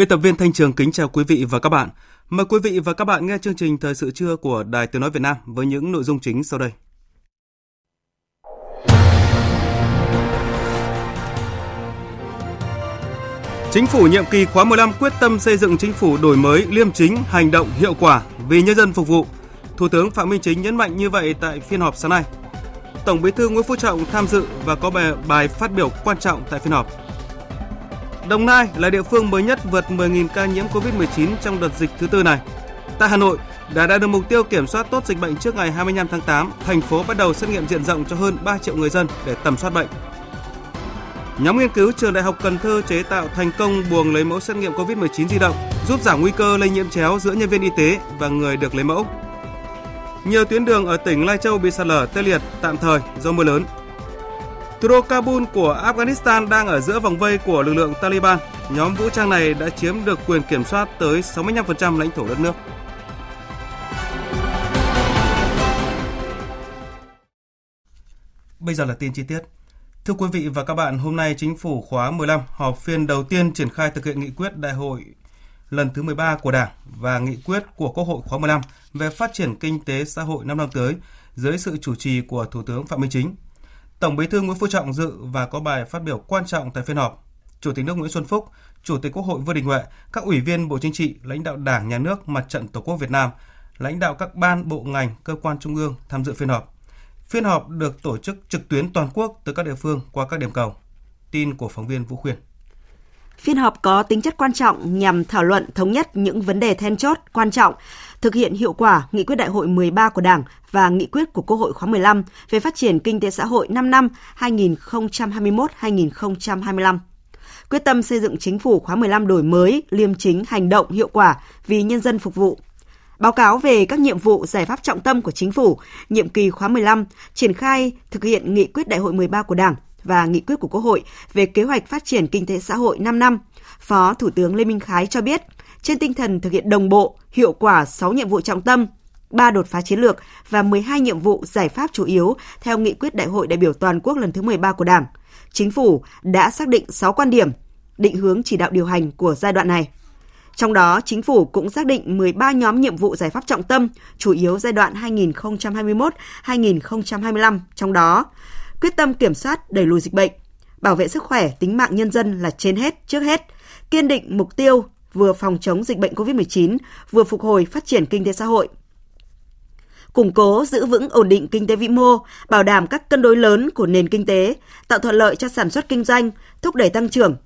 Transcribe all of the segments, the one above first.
Biên tập viên Thanh Trường kính chào quý vị và các bạn. Mời quý vị và các bạn nghe chương trình Thời sự trưa của Đài Tiếng Nói Việt Nam với những nội dung chính sau đây. Chính phủ nhiệm kỳ khóa 15 quyết tâm xây dựng chính phủ đổi mới, liêm chính, hành động hiệu quả vì nhân dân phục vụ. Thủ tướng Phạm Minh Chính nhấn mạnh như vậy tại phiên họp sáng nay. Tổng Bí thư Nguyễn Phú Trọng tham dự và có bài, bài phát biểu quan trọng tại phiên họp. Đồng Nai là địa phương mới nhất vượt 10.000 ca nhiễm COVID-19 trong đợt dịch thứ tư này. Tại Hà Nội, đã đạt được mục tiêu kiểm soát tốt dịch bệnh trước ngày 25 tháng 8, thành phố bắt đầu xét nghiệm diện rộng cho hơn 3 triệu người dân để tầm soát bệnh. Nhóm nghiên cứu trường Đại học Cần Thơ chế tạo thành công buồng lấy mẫu xét nghiệm COVID-19 di động, giúp giảm nguy cơ lây nhiễm chéo giữa nhân viên y tế và người được lấy mẫu. Nhiều tuyến đường ở tỉnh Lai Châu bị sạt lở tê liệt tạm thời do mưa lớn. Thủ đô Kabul của Afghanistan đang ở giữa vòng vây của lực lượng Taliban. Nhóm vũ trang này đã chiếm được quyền kiểm soát tới 65% lãnh thổ đất nước. Bây giờ là tin chi tiết. Thưa quý vị và các bạn, hôm nay Chính phủ khóa 15 họp phiên đầu tiên triển khai thực hiện nghị quyết đại hội lần thứ 13 của Đảng và nghị quyết của Quốc hội khóa 15 về phát triển kinh tế xã hội năm năm tới dưới sự chủ trì của Thủ tướng Phạm Minh Chính. Tổng Bí thư Nguyễn Phú Trọng dự và có bài phát biểu quan trọng tại phiên họp. Chủ tịch nước Nguyễn Xuân Phúc, Chủ tịch Quốc hội Vương Đình Huệ, các ủy viên Bộ Chính trị, lãnh đạo Đảng, Nhà nước, Mặt trận Tổ quốc Việt Nam, lãnh đạo các ban, bộ ngành, cơ quan trung ương tham dự phiên họp. Phiên họp được tổ chức trực tuyến toàn quốc từ các địa phương qua các điểm cầu. Tin của phóng viên Vũ Khuyên. Phiên họp có tính chất quan trọng nhằm thảo luận thống nhất những vấn đề then chốt quan trọng, thực hiện hiệu quả nghị quyết đại hội 13 của Đảng và nghị quyết của Quốc hội khóa 15 về phát triển kinh tế xã hội 5 năm 2021-2025. Quyết tâm xây dựng chính phủ khóa 15 đổi mới, liêm chính, hành động hiệu quả vì nhân dân phục vụ. Báo cáo về các nhiệm vụ giải pháp trọng tâm của chính phủ nhiệm kỳ khóa 15 triển khai thực hiện nghị quyết đại hội 13 của Đảng và nghị quyết của Quốc hội về kế hoạch phát triển kinh tế xã hội 5 năm, Phó Thủ tướng Lê Minh Khái cho biết, trên tinh thần thực hiện đồng bộ, hiệu quả 6 nhiệm vụ trọng tâm, 3 đột phá chiến lược và 12 nhiệm vụ giải pháp chủ yếu theo nghị quyết Đại hội đại biểu toàn quốc lần thứ 13 của Đảng, Chính phủ đã xác định 6 quan điểm, định hướng chỉ đạo điều hành của giai đoạn này. Trong đó, Chính phủ cũng xác định 13 nhóm nhiệm vụ giải pháp trọng tâm, chủ yếu giai đoạn 2021-2025, trong đó quyết tâm kiểm soát đẩy lùi dịch bệnh, bảo vệ sức khỏe, tính mạng nhân dân là trên hết, trước hết, kiên định mục tiêu vừa phòng chống dịch bệnh COVID-19, vừa phục hồi phát triển kinh tế xã hội. Củng cố giữ vững ổn định kinh tế vĩ mô, bảo đảm các cân đối lớn của nền kinh tế, tạo thuận lợi cho sản xuất kinh doanh, thúc đẩy tăng trưởng,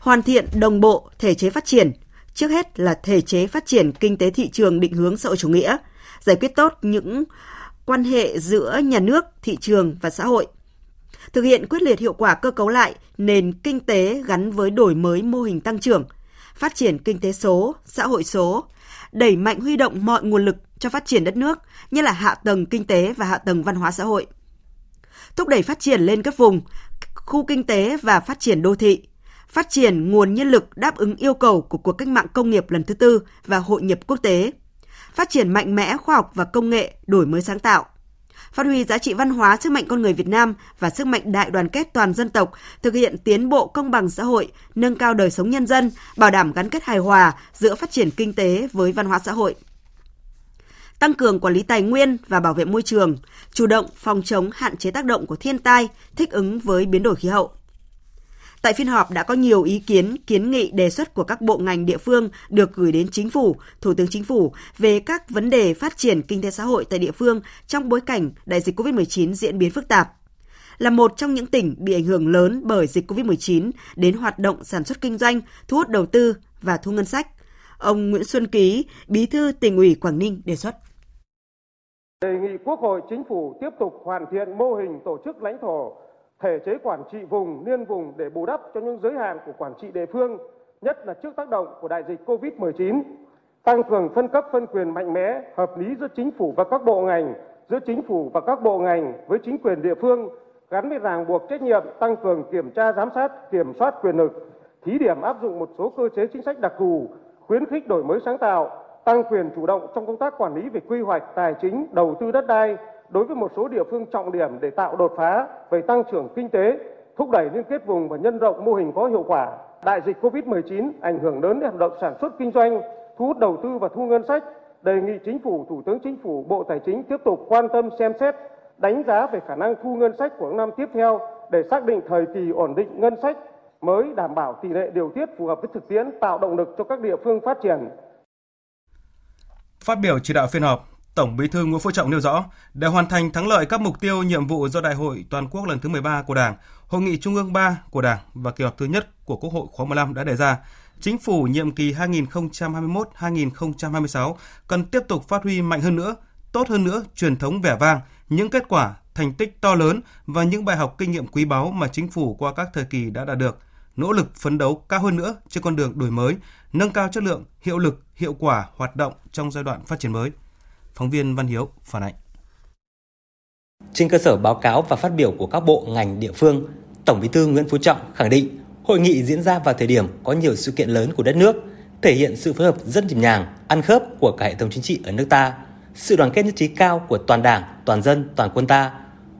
hoàn thiện đồng bộ thể chế phát triển, trước hết là thể chế phát triển kinh tế thị trường định hướng xã hội chủ nghĩa, giải quyết tốt những quan hệ giữa nhà nước, thị trường và xã hội. Thực hiện quyết liệt hiệu quả cơ cấu lại nền kinh tế gắn với đổi mới mô hình tăng trưởng, phát triển kinh tế số, xã hội số, đẩy mạnh huy động mọi nguồn lực cho phát triển đất nước, như là hạ tầng kinh tế và hạ tầng văn hóa xã hội. Thúc đẩy phát triển lên các vùng, khu kinh tế và phát triển đô thị, phát triển nguồn nhân lực đáp ứng yêu cầu của cuộc cách mạng công nghiệp lần thứ tư và hội nhập quốc tế, phát triển mạnh mẽ khoa học và công nghệ, đổi mới sáng tạo, phát huy giá trị văn hóa sức mạnh con người Việt Nam và sức mạnh đại đoàn kết toàn dân tộc, thực hiện tiến bộ công bằng xã hội, nâng cao đời sống nhân dân, bảo đảm gắn kết hài hòa giữa phát triển kinh tế với văn hóa xã hội tăng cường quản lý tài nguyên và bảo vệ môi trường, chủ động phòng chống hạn chế tác động của thiên tai, thích ứng với biến đổi khí hậu. Tại phiên họp đã có nhiều ý kiến, kiến nghị đề xuất của các bộ ngành địa phương được gửi đến chính phủ, thủ tướng chính phủ về các vấn đề phát triển kinh tế xã hội tại địa phương trong bối cảnh đại dịch COVID-19 diễn biến phức tạp. là một trong những tỉnh bị ảnh hưởng lớn bởi dịch COVID-19 đến hoạt động sản xuất kinh doanh, thu hút đầu tư và thu ngân sách. Ông Nguyễn Xuân Ký, Bí thư tỉnh ủy Quảng Ninh đề xuất. Đề nghị Quốc hội, Chính phủ tiếp tục hoàn thiện mô hình tổ chức lãnh thổ, thể chế quản trị vùng, liên vùng để bù đắp cho những giới hạn của quản trị địa phương, nhất là trước tác động của đại dịch COVID-19, tăng cường phân cấp phân quyền mạnh mẽ, hợp lý giữa chính phủ và các bộ ngành, giữa chính phủ và các bộ ngành với chính quyền địa phương, gắn với ràng buộc trách nhiệm, tăng cường kiểm tra giám sát, kiểm soát quyền lực, thí điểm áp dụng một số cơ chế chính sách đặc thù, khuyến khích đổi mới sáng tạo, tăng quyền chủ động trong công tác quản lý về quy hoạch, tài chính, đầu tư đất đai đối với một số địa phương trọng điểm để tạo đột phá về tăng trưởng kinh tế, thúc đẩy liên kết vùng và nhân rộng mô hình có hiệu quả. Đại dịch COVID-19 ảnh hưởng lớn đến hoạt động sản xuất kinh doanh, thu hút đầu tư và thu ngân sách. Đề nghị Chính phủ, Thủ tướng Chính phủ, Bộ Tài chính tiếp tục quan tâm xem xét, đánh giá về khả năng thu ngân sách của năm tiếp theo để xác định thời kỳ ổn định ngân sách mới đảm bảo tỷ lệ điều tiết phù hợp với thực tiễn, tạo động lực cho các địa phương phát triển. Phát biểu chỉ đạo phiên họp, Tổng Bí thư Nguyễn Phú Trọng nêu rõ, để hoàn thành thắng lợi các mục tiêu nhiệm vụ do Đại hội toàn quốc lần thứ 13 của Đảng, Hội nghị Trung ương 3 của Đảng và kỳ họp thứ nhất của Quốc hội khóa 15 đã đề ra, Chính phủ nhiệm kỳ 2021-2026 cần tiếp tục phát huy mạnh hơn nữa, tốt hơn nữa truyền thống vẻ vang, những kết quả, thành tích to lớn và những bài học kinh nghiệm quý báu mà chính phủ qua các thời kỳ đã đạt được, nỗ lực phấn đấu cao hơn nữa trên con đường đổi mới, nâng cao chất lượng, hiệu lực, hiệu quả hoạt động trong giai đoạn phát triển mới. Phóng viên Văn Hiếu phản ánh. Trên cơ sở báo cáo và phát biểu của các bộ ngành địa phương, Tổng Bí thư Nguyễn Phú Trọng khẳng định hội nghị diễn ra vào thời điểm có nhiều sự kiện lớn của đất nước, thể hiện sự phối hợp rất nhịp nhàng, ăn khớp của cả hệ thống chính trị ở nước ta, sự đoàn kết nhất trí cao của toàn Đảng, toàn dân, toàn quân ta.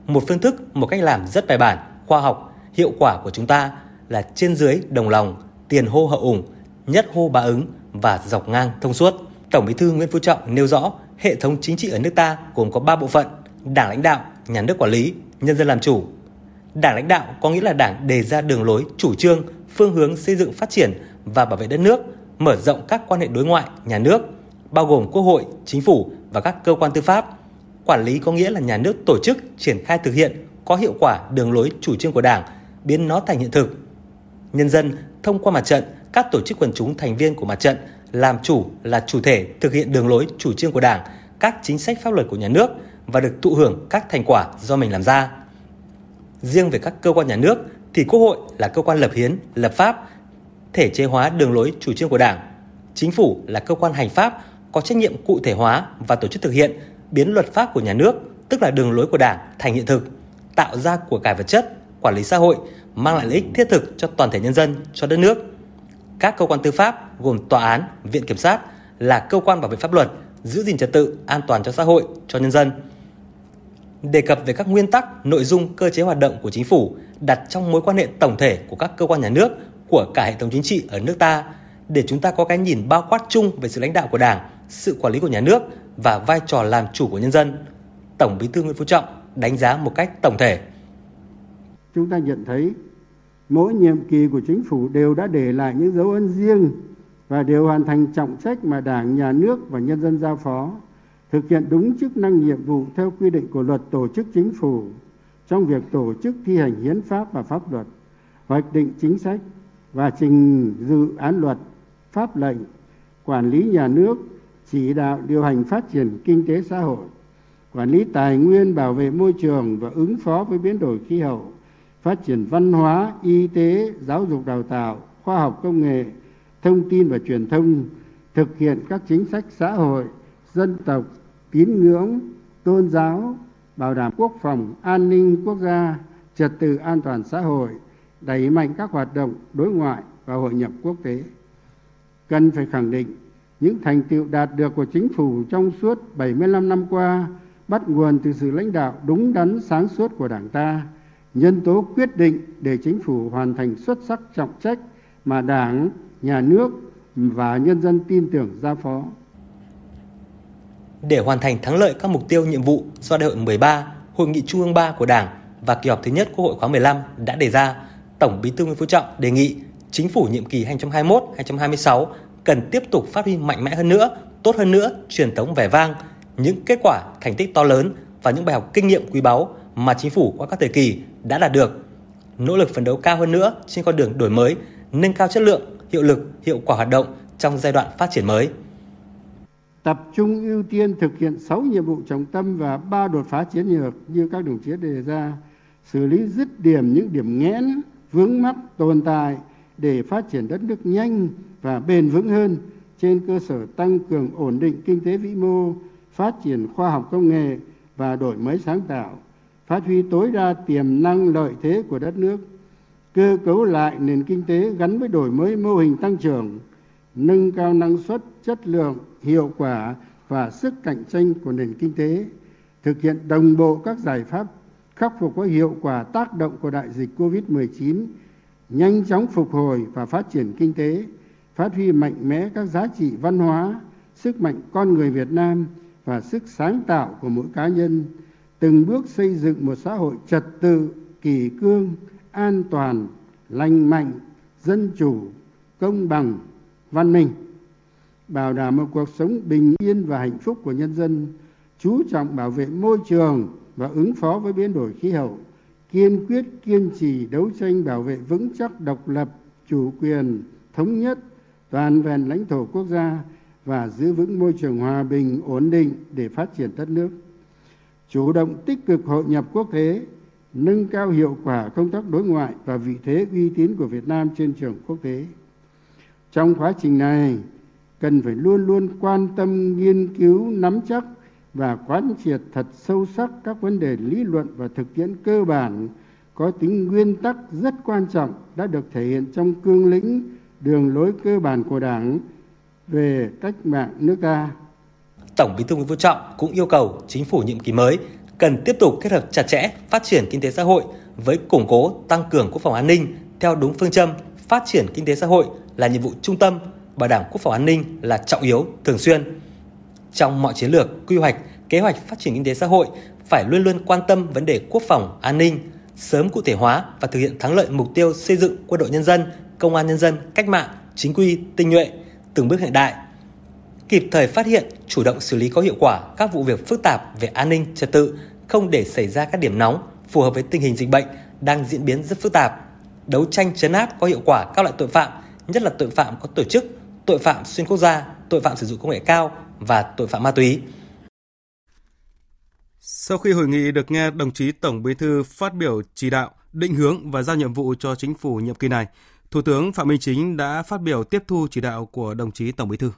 Một phương thức, một cách làm rất bài bản, khoa học, hiệu quả của chúng ta là trên dưới đồng lòng, tiền hô hậu ủng, nhất hô bá ứng và dọc ngang thông suốt. Tổng Bí thư Nguyễn Phú Trọng nêu rõ hệ thống chính trị ở nước ta gồm có 3 bộ phận: Đảng lãnh đạo, nhà nước quản lý, nhân dân làm chủ. Đảng lãnh đạo có nghĩa là Đảng đề ra đường lối, chủ trương, phương hướng xây dựng phát triển và bảo vệ đất nước, mở rộng các quan hệ đối ngoại, nhà nước, bao gồm Quốc hội, Chính phủ và các cơ quan tư pháp. Quản lý có nghĩa là nhà nước tổ chức triển khai thực hiện có hiệu quả đường lối chủ trương của Đảng, biến nó thành hiện thực. Nhân dân thông qua mặt trận, các tổ chức quần chúng thành viên của mặt trận làm chủ là chủ thể thực hiện đường lối chủ trương của Đảng, các chính sách pháp luật của nhà nước và được thụ hưởng các thành quả do mình làm ra. Riêng về các cơ quan nhà nước thì Quốc hội là cơ quan lập hiến, lập pháp, thể chế hóa đường lối chủ trương của Đảng. Chính phủ là cơ quan hành pháp có trách nhiệm cụ thể hóa và tổ chức thực hiện biến luật pháp của nhà nước, tức là đường lối của Đảng thành hiện thực, tạo ra của cải vật chất, quản lý xã hội, mang lại lợi ích thiết thực cho toàn thể nhân dân, cho đất nước. Các cơ quan tư pháp gồm tòa án, viện kiểm sát là cơ quan bảo vệ pháp luật, giữ gìn trật tự, an toàn cho xã hội, cho nhân dân. Đề cập về các nguyên tắc, nội dung, cơ chế hoạt động của chính phủ đặt trong mối quan hệ tổng thể của các cơ quan nhà nước, của cả hệ thống chính trị ở nước ta để chúng ta có cái nhìn bao quát chung về sự lãnh đạo của Đảng, sự quản lý của nhà nước và vai trò làm chủ của nhân dân. Tổng Bí thư Nguyễn Phú Trọng đánh giá một cách tổng thể. Chúng ta nhận thấy mỗi nhiệm kỳ của chính phủ đều đã để lại những dấu ấn riêng và đều hoàn thành trọng trách mà Đảng, Nhà nước và nhân dân giao phó, thực hiện đúng chức năng nhiệm vụ theo quy định của luật tổ chức chính phủ trong việc tổ chức thi hành hiến pháp và pháp luật, hoạch định chính sách và trình dự án luật, pháp lệnh, quản lý nhà nước, chỉ đạo điều hành phát triển kinh tế xã hội, quản lý tài nguyên, bảo vệ môi trường và ứng phó với biến đổi khí hậu, phát triển văn hóa, y tế, giáo dục đào tạo, khoa học công nghệ, thông tin và truyền thông, thực hiện các chính sách xã hội, dân tộc, tín ngưỡng, tôn giáo, bảo đảm quốc phòng, an ninh quốc gia, trật tự an toàn xã hội, đẩy mạnh các hoạt động đối ngoại và hội nhập quốc tế. Cần phải khẳng định những thành tựu đạt được của chính phủ trong suốt 75 năm qua bắt nguồn từ sự lãnh đạo đúng đắn sáng suốt của Đảng ta, nhân tố quyết định để chính phủ hoàn thành xuất sắc trọng trách mà Đảng, nhà nước và nhân dân tin tưởng giao phó. Để hoàn thành thắng lợi các mục tiêu nhiệm vụ do Đại hội 13, Hội nghị Trung ương 3 của Đảng và kỳ họp thứ nhất Quốc hội khóa 15 đã đề ra, Tổng Bí thư Nguyễn Phú Trọng đề nghị Chính phủ nhiệm kỳ 2021-2026 cần tiếp tục phát huy mạnh mẽ hơn nữa, tốt hơn nữa truyền thống vẻ vang, những kết quả, thành tích to lớn và những bài học kinh nghiệm quý báu mà chính phủ qua các thời kỳ đã đạt được. Nỗ lực phấn đấu cao hơn nữa trên con đường đổi mới, nâng cao chất lượng, hiệu lực, hiệu quả hoạt động trong giai đoạn phát triển mới. Tập trung ưu tiên thực hiện 6 nhiệm vụ trọng tâm và 3 đột phá chiến lược như các đồng chí đề ra, xử lý dứt điểm những điểm nghẽn, vướng mắc tồn tại để phát triển đất nước nhanh và bền vững hơn trên cơ sở tăng cường ổn định kinh tế vĩ mô, phát triển khoa học công nghệ và đổi mới sáng tạo, phát huy tối đa tiềm năng lợi thế của đất nước, cơ cấu lại nền kinh tế gắn với đổi mới mô hình tăng trưởng, nâng cao năng suất, chất lượng, hiệu quả và sức cạnh tranh của nền kinh tế, thực hiện đồng bộ các giải pháp khắc phục có hiệu quả tác động của đại dịch COVID-19, nhanh chóng phục hồi và phát triển kinh tế, phát huy mạnh mẽ các giá trị văn hóa, sức mạnh con người Việt Nam và sức sáng tạo của mỗi cá nhân, từng bước xây dựng một xã hội trật tự, kỷ cương, an toàn, lành mạnh, dân chủ, công bằng, văn minh, bảo đảm một cuộc sống bình yên và hạnh phúc của nhân dân, chú trọng bảo vệ môi trường và ứng phó với biến đổi khí hậu, kiên quyết kiên trì đấu tranh bảo vệ vững chắc độc lập, chủ quyền, thống nhất, toàn vẹn lãnh thổ quốc gia và giữ vững môi trường hòa bình, ổn định để phát triển đất nước. Chủ động tích cực hội nhập quốc tế, nâng cao hiệu quả công tác đối ngoại và vị thế uy tín của Việt Nam trên trường quốc tế. Trong quá trình này, cần phải luôn luôn quan tâm nghiên cứu nắm chắc và quán triệt thật sâu sắc các vấn đề lý luận và thực tiễn cơ bản có tính nguyên tắc rất quan trọng đã được thể hiện trong cương lĩnh đường lối cơ bản của Đảng về cách mạng nước ta. Tổng Bí thư Nguyễn Phú Trọng cũng yêu cầu chính phủ nhiệm kỳ mới cần tiếp tục kết hợp chặt chẽ phát triển kinh tế xã hội với củng cố tăng cường quốc phòng an ninh theo đúng phương châm phát triển kinh tế xã hội là nhiệm vụ trung tâm, bảo đảm quốc phòng an ninh là trọng yếu thường xuyên. Trong mọi chiến lược, quy hoạch, kế hoạch phát triển kinh tế xã hội phải luôn luôn quan tâm vấn đề quốc phòng, an ninh, sớm cụ thể hóa và thực hiện thắng lợi mục tiêu xây dựng quân đội nhân dân, công an nhân dân cách mạng, chính quy, tinh nhuệ, từng bước hiện đại. Kịp thời phát hiện, chủ động xử lý có hiệu quả các vụ việc phức tạp về an ninh trật tự, không để xảy ra các điểm nóng phù hợp với tình hình dịch bệnh đang diễn biến rất phức tạp. Đấu tranh chấn áp có hiệu quả các loại tội phạm, nhất là tội phạm có tổ chức, tội phạm xuyên quốc gia, tội phạm sử dụng công nghệ cao và tội phạm ma túy. Sau khi hội nghị được nghe đồng chí Tổng Bí thư phát biểu chỉ đạo, định hướng và giao nhiệm vụ cho chính phủ nhiệm kỳ này, Thủ tướng Phạm Minh Chính đã phát biểu tiếp thu chỉ đạo của đồng chí Tổng Bí thư.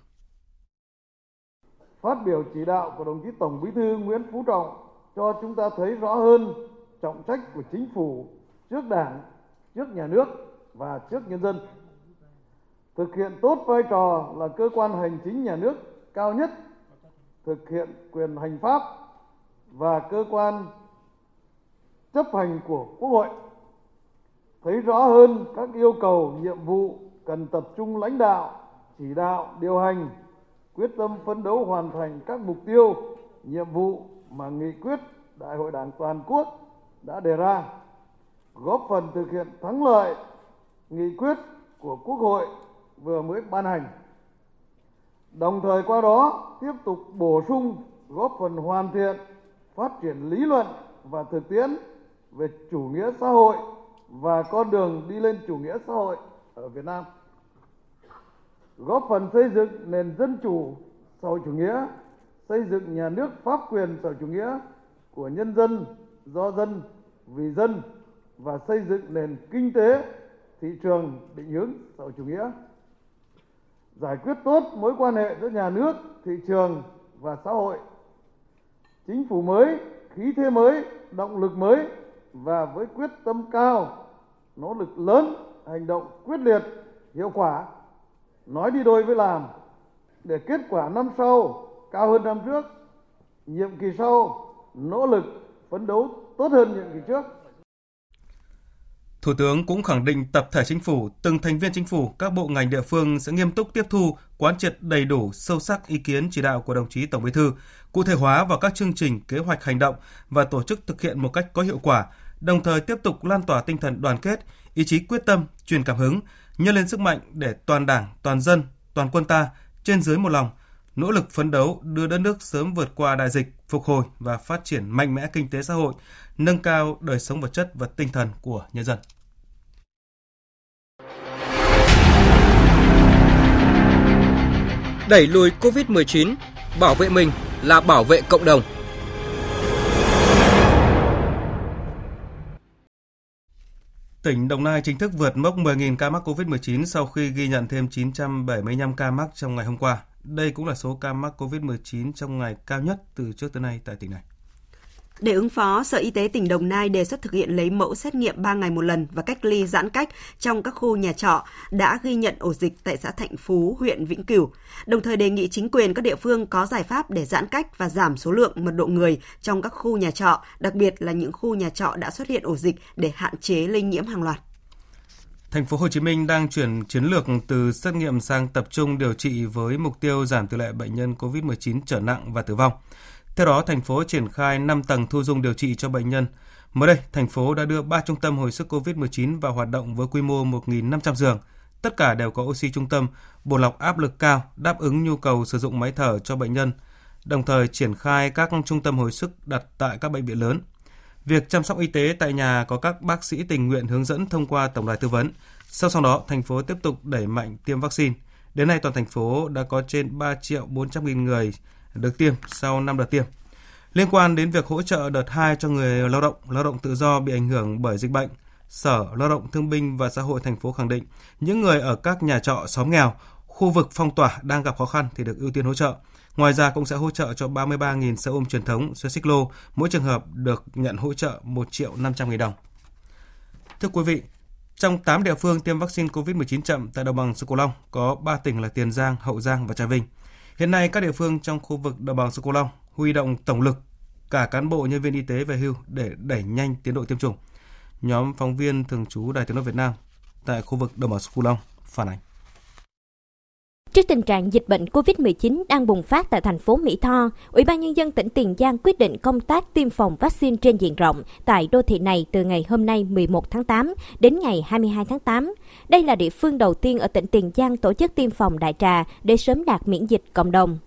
Phát biểu chỉ đạo của đồng chí Tổng Bí thư Nguyễn Phú Trọng cho chúng ta thấy rõ hơn trọng trách của chính phủ trước Đảng, trước nhà nước và trước nhân dân. Thực hiện tốt vai trò là cơ quan hành chính nhà nước cao nhất, thực hiện quyền hành pháp và cơ quan chấp hành của Quốc hội thấy rõ hơn các yêu cầu nhiệm vụ cần tập trung lãnh đạo chỉ đạo điều hành quyết tâm phấn đấu hoàn thành các mục tiêu, nhiệm vụ mà nghị quyết đại hội đảng toàn quốc đã đề ra, góp phần thực hiện thắng lợi nghị quyết của quốc hội vừa mới ban hành đồng thời qua đó tiếp tục bổ sung, góp phần hoàn thiện, phát triển lý luận và thực tiễn về chủ nghĩa xã hội và con đường đi lên chủ nghĩa xã hội ở Việt Nam. Góp phần xây dựng nền dân chủ xã hội chủ nghĩa, xây dựng nhà nước pháp quyền xã hội chủ nghĩa của nhân dân, do dân, vì dân và xây dựng nền kinh tế thị trường định hướng xã hội chủ nghĩa. Giải quyết tốt mối quan hệ giữa nhà nước, thị trường và xã hội. Chính phủ mới, khí thế mới, động lực mới và với quyết tâm cao nỗ lực lớn hành động quyết liệt hiệu quả nói đi đôi với làm để kết quả năm sau cao hơn năm trước nhiệm kỳ sau nỗ lực phấn đấu tốt hơn nhiệm kỳ trước. Thủ tướng cũng khẳng định tập thể chính phủ, từng thành viên chính phủ, các bộ ngành địa phương sẽ nghiêm túc tiếp thu, quán triệt đầy đủ, sâu sắc ý kiến chỉ đạo của đồng chí Tổng Bí thư, cụ thể hóa vào các chương trình, kế hoạch hành động và tổ chức thực hiện một cách có hiệu quả, đồng thời tiếp tục lan tỏa tinh thần đoàn kết, ý chí quyết tâm, truyền cảm hứng, nhân lên sức mạnh để toàn Đảng, toàn dân, toàn quân ta trên dưới một lòng, nỗ lực phấn đấu đưa đất nước sớm vượt qua đại dịch, phục hồi và phát triển mạnh mẽ kinh tế xã hội, nâng cao đời sống vật chất và tinh thần của nhân dân. Đẩy lùi COVID-19, bảo vệ mình là bảo vệ cộng đồng. Tỉnh Đồng Nai chính thức vượt mốc 10.000 ca mắc COVID-19 sau khi ghi nhận thêm 975 ca mắc trong ngày hôm qua. Đây cũng là số ca mắc COVID-19 trong ngày cao nhất từ trước tới nay tại tỉnh này. Để ứng phó, Sở Y tế tỉnh Đồng Nai đề xuất thực hiện lấy mẫu xét nghiệm 3 ngày một lần và cách ly giãn cách trong các khu nhà trọ đã ghi nhận ổ dịch tại xã Thạnh Phú, huyện Vĩnh Cửu. Đồng thời đề nghị chính quyền các địa phương có giải pháp để giãn cách và giảm số lượng mật độ người trong các khu nhà trọ, đặc biệt là những khu nhà trọ đã xuất hiện ổ dịch để hạn chế lây nhiễm hàng loạt. Thành phố Hồ Chí Minh đang chuyển chiến lược từ xét nghiệm sang tập trung điều trị với mục tiêu giảm tỷ lệ bệnh nhân COVID-19 trở nặng và tử vong. Theo đó, thành phố triển khai 5 tầng thu dung điều trị cho bệnh nhân. Mới đây, thành phố đã đưa 3 trung tâm hồi sức COVID-19 vào hoạt động với quy mô 1.500 giường. Tất cả đều có oxy trung tâm, bộ lọc áp lực cao, đáp ứng nhu cầu sử dụng máy thở cho bệnh nhân, đồng thời triển khai các trung tâm hồi sức đặt tại các bệnh viện lớn. Việc chăm sóc y tế tại nhà có các bác sĩ tình nguyện hướng dẫn thông qua tổng đài tư vấn. Sau sau đó, thành phố tiếp tục đẩy mạnh tiêm vaccine. Đến nay, toàn thành phố đã có trên 3 triệu 400 nghìn người được tiêm sau 5 đợt tiêm. Liên quan đến việc hỗ trợ đợt 2 cho người lao động, lao động tự do bị ảnh hưởng bởi dịch bệnh, Sở Lao động Thương binh và Xã hội thành phố khẳng định những người ở các nhà trọ xóm nghèo, khu vực phong tỏa đang gặp khó khăn thì được ưu tiên hỗ trợ. Ngoài ra cũng sẽ hỗ trợ cho 33.000 xe ôm truyền thống, xe xích lô, mỗi trường hợp được nhận hỗ trợ 1 triệu 500 nghìn đồng. Thưa quý vị, trong 8 địa phương tiêm vaccine COVID-19 chậm tại đồng bằng sông Cửu Long có 3 tỉnh là Tiền Giang, Hậu Giang và Trà Vinh. Hiện nay, các địa phương trong khu vực đồng bằng sông Cửu Long huy động tổng lực, cả cán bộ, nhân viên y tế về hưu để đẩy nhanh tiến độ tiêm chủng. Nhóm phóng viên thường trú Đài Tiếng nói Việt Nam tại khu vực đồng bằng sông Cửu Long phản ánh. Trước tình trạng dịch bệnh COVID-19 đang bùng phát tại thành phố Mỹ Tho, Ủy ban Nhân dân tỉnh Tiền Giang quyết định công tác tiêm phòng vaccine trên diện rộng tại đô thị này từ ngày hôm nay 11 tháng 8 đến ngày 22 tháng 8. Đây là địa phương đầu tiên ở tỉnh Tiền Giang tổ chức tiêm phòng đại trà để sớm đạt miễn dịch cộng đồng.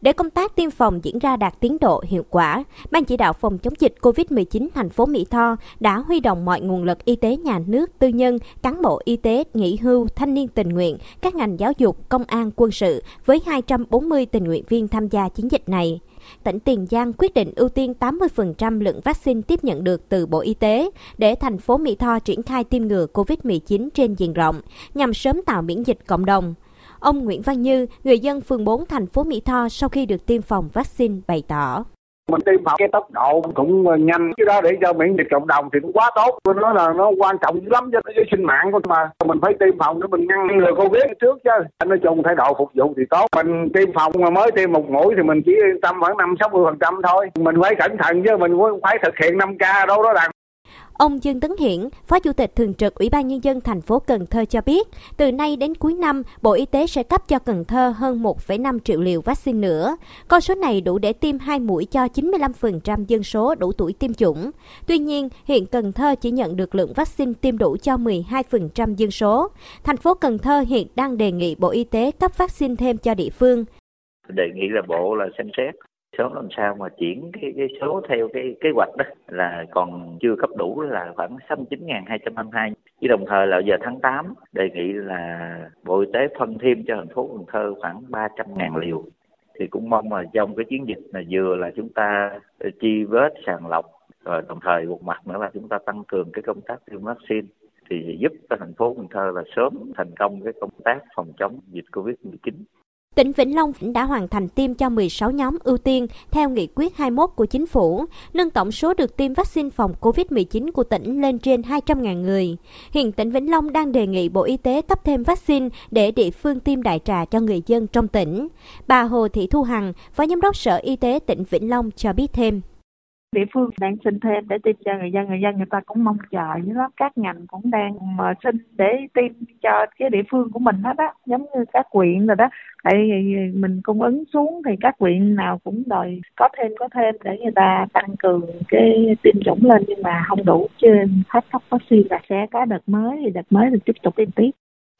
Để công tác tiêm phòng diễn ra đạt tiến độ hiệu quả, Ban chỉ đạo phòng chống dịch COVID-19 thành phố Mỹ Tho đã huy động mọi nguồn lực y tế nhà nước, tư nhân, cán bộ y tế, nghỉ hưu, thanh niên tình nguyện, các ngành giáo dục, công an, quân sự với 240 tình nguyện viên tham gia chiến dịch này tỉnh Tiền Giang quyết định ưu tiên 80% lượng vaccine tiếp nhận được từ Bộ Y tế để thành phố Mỹ Tho triển khai tiêm ngừa COVID-19 trên diện rộng nhằm sớm tạo miễn dịch cộng đồng. Ông Nguyễn Văn Như, người dân phường 4 thành phố Mỹ Tho sau khi được tiêm phòng vaccine bày tỏ. Mình tiêm phòng cái tốc độ cũng ờ, nhanh, chứ đó để cho miễn dịch cộng đồng thì cũng quá tốt. Tôi nói là nó quan trọng lắm cho cái sinh mạng của mà. Mình phải tiêm phòng để mình ngăn ngừa Covid trước chứ. Nói chung thái độ phục vụ thì tốt. Mình tiêm phòng mà mới tiêm một mũi thì mình chỉ yên tâm khoảng 5-60% thôi. Mình phải cẩn thận chứ mình phải thực hiện 5K đâu đó đàng Ông Dương Tấn Hiển, Phó Chủ tịch Thường trực Ủy ban Nhân dân thành phố Cần Thơ cho biết, từ nay đến cuối năm, Bộ Y tế sẽ cấp cho Cần Thơ hơn 1,5 triệu liều vaccine nữa. Con số này đủ để tiêm hai mũi cho 95% dân số đủ tuổi tiêm chủng. Tuy nhiên, hiện Cần Thơ chỉ nhận được lượng vaccine tiêm đủ cho 12% dân số. Thành phố Cần Thơ hiện đang đề nghị Bộ Y tế cấp vaccine thêm cho địa phương. Đề nghị là Bộ là xem xét sớm làm sao mà chuyển cái, cái số theo cái kế hoạch đó là còn chưa cấp đủ là khoảng 69.222 với đồng thời là giờ tháng 8 đề nghị là Bộ Y tế phân thêm cho thành phố Cần Thơ khoảng 300.000 liều. Thì cũng mong là trong cái chiến dịch là vừa là chúng ta ờ, chi vết sàng lọc rồi đồng thời một mặt nữa là chúng ta tăng cường cái công tác tiêm vaccine. Thì giúp cho thành phố Cần Thơ là sớm thành công cái công tác phòng chống dịch Covid-19. Tỉnh Vĩnh Long đã hoàn thành tiêm cho 16 nhóm ưu tiên theo nghị quyết 21 của chính phủ, nâng tổng số được tiêm vaccine phòng COVID-19 của tỉnh lên trên 200.000 người. Hiện tỉnh Vĩnh Long đang đề nghị Bộ Y tế cấp thêm vaccine để địa phương tiêm đại trà cho người dân trong tỉnh. Bà Hồ Thị Thu Hằng, Phó Giám đốc Sở Y tế tỉnh Vĩnh Long cho biết thêm địa phương đang xin thêm để tiêm cho người dân. Người dân người ta cũng mong chờ như đó. Các ngành cũng đang mà xin để tiêm cho cái địa phương của mình hết á. Giống như các quyện rồi đó. Tại vì mình cung ứng xuống thì các quyện nào cũng đòi có thêm có thêm để người ta tăng cường cái tiêm chủng lên. Nhưng mà không đủ. Trên hết tóc vaccine là sẽ có đợt mới thì đợt mới thì tiếp tục tiêm tiếp.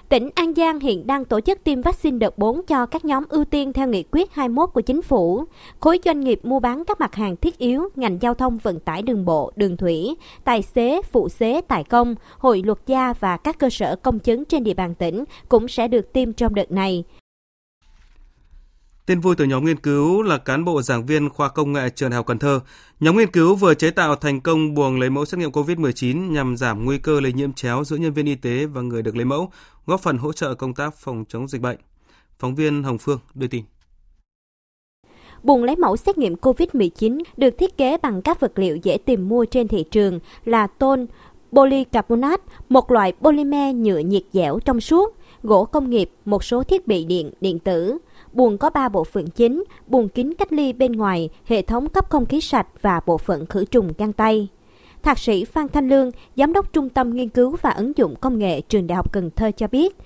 Tỉnh An Giang hiện đang tổ chức tiêm vaccine đợt 4 cho các nhóm ưu tiên theo nghị quyết 21 của chính phủ. Khối doanh nghiệp mua bán các mặt hàng thiết yếu, ngành giao thông vận tải đường bộ, đường thủy, tài xế, phụ xế, tài công, hội luật gia và các cơ sở công chứng trên địa bàn tỉnh cũng sẽ được tiêm trong đợt này. Tin vui từ nhóm nghiên cứu là cán bộ giảng viên khoa công nghệ trường Đại học Cần Thơ. Nhóm nghiên cứu vừa chế tạo thành công buồng lấy mẫu xét nghiệm COVID-19 nhằm giảm nguy cơ lây nhiễm chéo giữa nhân viên y tế và người được lấy mẫu, góp phần hỗ trợ công tác phòng chống dịch bệnh. Phóng viên Hồng Phương đưa tin. Buồng lấy mẫu xét nghiệm COVID-19 được thiết kế bằng các vật liệu dễ tìm mua trên thị trường là tôn, polycarbonate, một loại polymer nhựa nhiệt dẻo trong suốt, gỗ công nghiệp, một số thiết bị điện, điện tử. Buồng có 3 bộ phận chính, buồng kính cách ly bên ngoài, hệ thống cấp không khí sạch và bộ phận khử trùng găng tay. Thạc sĩ Phan Thanh Lương, Giám đốc Trung tâm Nghiên cứu và Ứng dụng Công nghệ Trường Đại học Cần Thơ cho biết,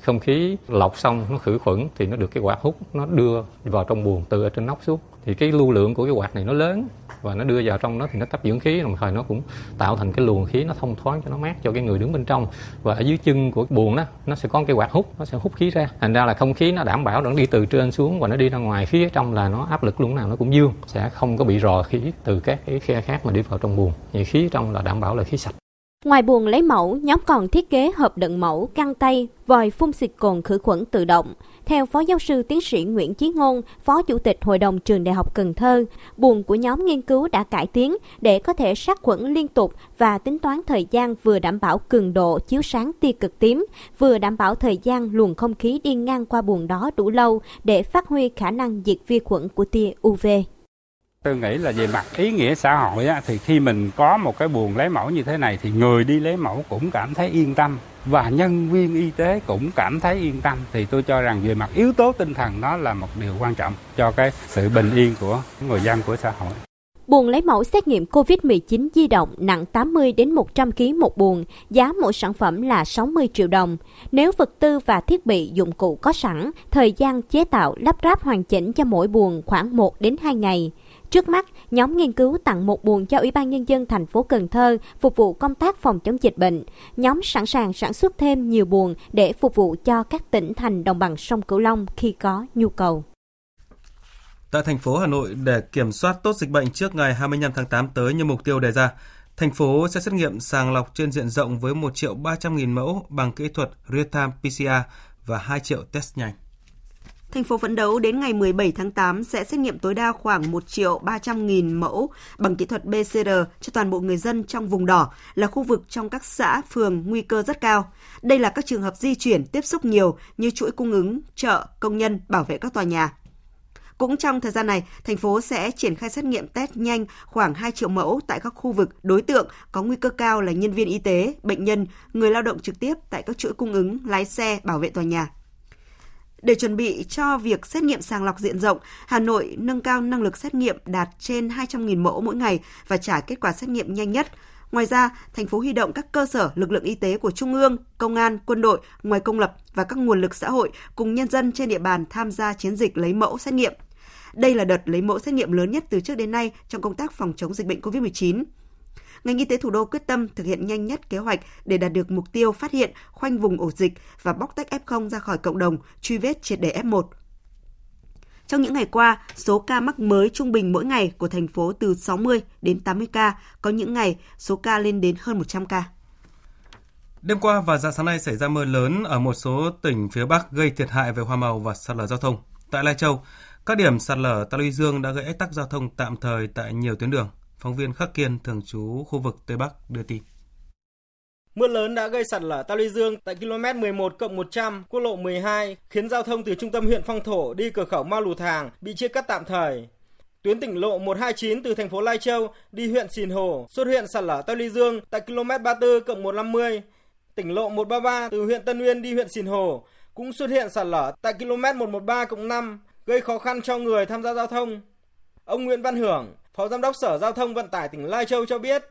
không khí lọc xong, nó khử khuẩn thì nó được cái quạt hút, nó đưa vào trong buồng từ ở trên nóc xuống. Thì cái lưu lượng của cái quạt này nó lớn và nó đưa vào trong nó thì nó tách dưỡng khí, đồng thời nó cũng tạo thành cái luồng khí nó thông thoáng cho nó mát cho cái người đứng bên trong. Và ở dưới chân của buồng đó, nó sẽ có cái quạt hút, nó sẽ hút khí ra. Thành ra là không khí nó đảm bảo nó đi từ trên xuống và nó đi ra ngoài. Phía ở trong là nó áp lực lúc nào nó cũng dương, sẽ không có bị rò khí từ các cái khe khác mà đi vào trong buồng. Thì khí trong là đảm bảo là khí sạch. Ngoài buồng lấy mẫu, nhóm còn thiết kế hộp đựng mẫu, căng tay, vòi phun xịt cồn khử khuẩn tự động. Theo Phó Giáo sư Tiến sĩ Nguyễn Chí Ngôn, Phó Chủ tịch Hội đồng Trường Đại học Cần Thơ, buồng của nhóm nghiên cứu đã cải tiến để có thể sát khuẩn liên tục và tính toán thời gian vừa đảm bảo cường độ chiếu sáng tia cực tím, vừa đảm bảo thời gian luồng không khí đi ngang qua buồng đó đủ lâu để phát huy khả năng diệt vi khuẩn của tia UV. Tôi nghĩ là về mặt ý nghĩa xã hội á, thì khi mình có một cái buồng lấy mẫu như thế này thì người đi lấy mẫu cũng cảm thấy yên tâm và nhân viên y tế cũng cảm thấy yên tâm thì tôi cho rằng về mặt yếu tố tinh thần nó là một điều quan trọng cho cái sự bình yên của người dân của xã hội. Buồng lấy mẫu xét nghiệm COVID-19 di động nặng 80 đến 100 kg một buồng, giá mỗi sản phẩm là 60 triệu đồng. Nếu vật tư và thiết bị dụng cụ có sẵn, thời gian chế tạo lắp ráp hoàn chỉnh cho mỗi buồng khoảng 1 đến 2 ngày. Trước mắt, nhóm nghiên cứu tặng một buồng cho Ủy ban Nhân dân thành phố Cần Thơ phục vụ công tác phòng chống dịch bệnh. Nhóm sẵn sàng sản xuất thêm nhiều buồng để phục vụ cho các tỉnh thành đồng bằng sông Cửu Long khi có nhu cầu. Tại thành phố Hà Nội, để kiểm soát tốt dịch bệnh trước ngày 25 tháng 8 tới như mục tiêu đề ra, thành phố sẽ xét nghiệm sàng lọc trên diện rộng với 1 triệu 300 nghìn mẫu bằng kỹ thuật real-time PCR và 2 triệu test nhanh. Thành phố phấn đấu đến ngày 17 tháng 8 sẽ xét nghiệm tối đa khoảng 1 triệu 300 nghìn mẫu bằng kỹ thuật PCR cho toàn bộ người dân trong vùng đỏ là khu vực trong các xã, phường nguy cơ rất cao. Đây là các trường hợp di chuyển tiếp xúc nhiều như chuỗi cung ứng, chợ, công nhân, bảo vệ các tòa nhà. Cũng trong thời gian này, thành phố sẽ triển khai xét nghiệm test nhanh khoảng 2 triệu mẫu tại các khu vực đối tượng có nguy cơ cao là nhân viên y tế, bệnh nhân, người lao động trực tiếp tại các chuỗi cung ứng, lái xe, bảo vệ tòa nhà. Để chuẩn bị cho việc xét nghiệm sàng lọc diện rộng, Hà Nội nâng cao năng lực xét nghiệm đạt trên 200.000 mẫu mỗi ngày và trả kết quả xét nghiệm nhanh nhất. Ngoài ra, thành phố huy động các cơ sở lực lượng y tế của Trung ương, Công an, quân đội, ngoài công lập và các nguồn lực xã hội cùng nhân dân trên địa bàn tham gia chiến dịch lấy mẫu xét nghiệm. Đây là đợt lấy mẫu xét nghiệm lớn nhất từ trước đến nay trong công tác phòng chống dịch bệnh COVID-19 ngành y tế thủ đô quyết tâm thực hiện nhanh nhất kế hoạch để đạt được mục tiêu phát hiện, khoanh vùng ổ dịch và bóc tách F0 ra khỏi cộng đồng, truy vết triệt để F1. Trong những ngày qua, số ca mắc mới trung bình mỗi ngày của thành phố từ 60 đến 80 ca, có những ngày số ca lên đến hơn 100 ca. Đêm qua và dạng sáng nay xảy ra mưa lớn ở một số tỉnh phía Bắc gây thiệt hại về hoa màu và sạt lở giao thông. Tại Lai Châu, các điểm sạt lở ta luy dương đã gây ách tắc giao thông tạm thời tại nhiều tuyến đường. Phóng viên Khắc Kiên thường trú khu vực Tây Bắc đưa tin. Mưa lớn đã gây sạt lở Ta Luy Dương tại km 11 cộng 100 quốc lộ 12, khiến giao thông từ trung tâm huyện Phong Thổ đi cửa khẩu Ma Lù Thàng bị chia cắt tạm thời. Tuyến tỉnh lộ 129 từ thành phố Lai Châu đi huyện Sìn Hồ xuất hiện sạt lở Ta Luy Dương tại km 34 cộng 150. Tỉnh lộ 133 từ huyện Tân Uyên đi huyện Sìn Hồ cũng xuất hiện sạt lở tại km 113 cộng 5, gây khó khăn cho người tham gia giao thông. Ông Nguyễn Văn Hưởng, Phó Giám đốc Sở Giao thông Vận tải tỉnh Lai Châu cho biết,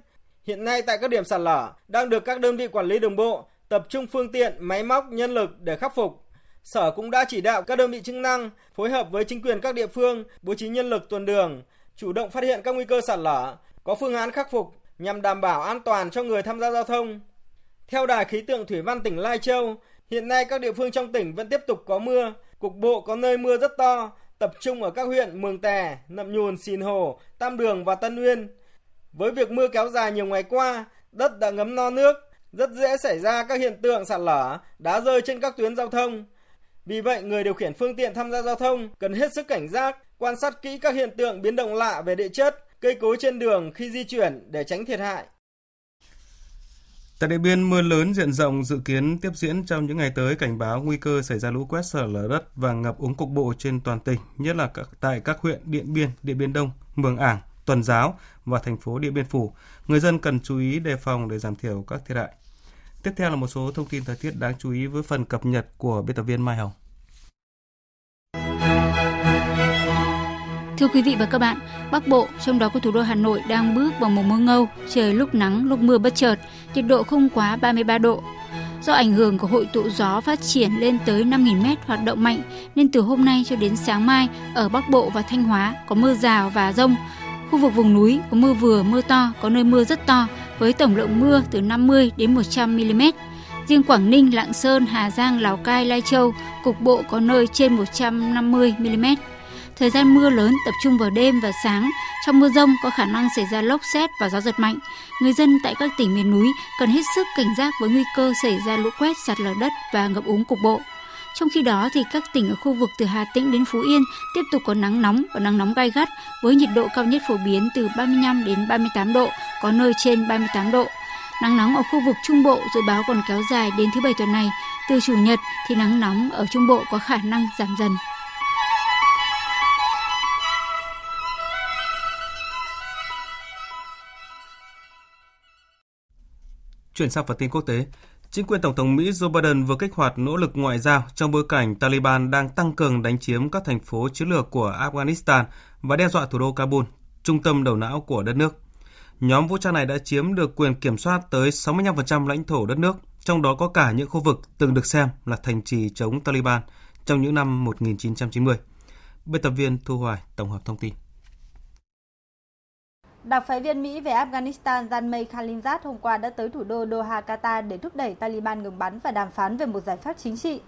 hiện nay tại các điểm sạt lở đang được các đơn vị quản lý đường bộ tập trung phương tiện, máy móc, nhân lực để khắc phục. Sở cũng đã chỉ đạo các đơn vị chức năng phối hợp với chính quyền các địa phương bố trí nhân lực tuần đường, chủ động phát hiện các nguy cơ sạt lở, có phương án khắc phục nhằm đảm bảo an toàn cho người tham gia giao thông. Theo Đài khí tượng thủy văn tỉnh Lai Châu, Hiện nay các địa phương trong tỉnh vẫn tiếp tục có mưa, cục bộ có nơi mưa rất to, tập trung ở các huyện Mường Tè, Nậm Nhùn, Sìn Hồ, Tam Đường và Tân Uyên. Với việc mưa kéo dài nhiều ngày qua, đất đã ngấm no nước, rất dễ xảy ra các hiện tượng sạt lở, đá rơi trên các tuyến giao thông. Vì vậy, người điều khiển phương tiện tham gia giao thông cần hết sức cảnh giác, quan sát kỹ các hiện tượng biến động lạ về địa chất, cây cối trên đường khi di chuyển để tránh thiệt hại. Tại Điện Biên, mưa lớn diện rộng dự kiến tiếp diễn trong những ngày tới cảnh báo nguy cơ xảy ra lũ quét sạt lở đất và ngập úng cục bộ trên toàn tỉnh, nhất là tại các huyện Điện Biên, Điện Biên Đông, Mường Ảng, Tuần Giáo và thành phố Điện Biên Phủ. Người dân cần chú ý đề phòng để giảm thiểu các thiệt hại. Tiếp theo là một số thông tin thời tiết đáng chú ý với phần cập nhật của biên tập viên Mai Hồng. Thưa quý vị và các bạn, Bắc Bộ, trong đó có thủ đô Hà Nội đang bước vào mùa mưa ngâu, trời lúc nắng lúc mưa bất chợt, nhiệt độ không quá 33 độ. Do ảnh hưởng của hội tụ gió phát triển lên tới 5.000 m hoạt động mạnh, nên từ hôm nay cho đến sáng mai, ở Bắc Bộ và Thanh Hóa có mưa rào và rông. Khu vực vùng núi có mưa vừa, mưa to, có nơi mưa rất to, với tổng lượng mưa từ 50 đến 100 mm. Riêng Quảng Ninh, Lạng Sơn, Hà Giang, Lào Cai, Lai Châu, cục bộ có nơi trên 150 mm. Thời gian mưa lớn tập trung vào đêm và sáng. Trong mưa rông có khả năng xảy ra lốc xét và gió giật mạnh. Người dân tại các tỉnh miền núi cần hết sức cảnh giác với nguy cơ xảy ra lũ quét, sạt lở đất và ngập úng cục bộ. Trong khi đó thì các tỉnh ở khu vực từ Hà Tĩnh đến Phú Yên tiếp tục có nắng nóng và nắng nóng gai gắt với nhiệt độ cao nhất phổ biến từ 35 đến 38 độ, có nơi trên 38 độ. Nắng nóng ở khu vực Trung Bộ dự báo còn kéo dài đến thứ bảy tuần này. Từ Chủ nhật thì nắng nóng ở Trung Bộ có khả năng giảm dần. Chuyển sang phần tin quốc tế, chính quyền Tổng thống Mỹ Joe Biden vừa kích hoạt nỗ lực ngoại giao trong bối cảnh Taliban đang tăng cường đánh chiếm các thành phố chiến lược của Afghanistan và đe dọa thủ đô Kabul, trung tâm đầu não của đất nước. Nhóm vũ trang này đã chiếm được quyền kiểm soát tới 65% lãnh thổ đất nước, trong đó có cả những khu vực từng được xem là thành trì chống Taliban trong những năm 1990. Biên tập viên Thu Hoài tổng hợp thông tin. Đặc phái viên Mỹ về Afghanistan Zanmay Khalilzad hôm qua đã tới thủ đô Doha, Qatar để thúc đẩy Taliban ngừng bắn và đàm phán về một giải pháp chính trị.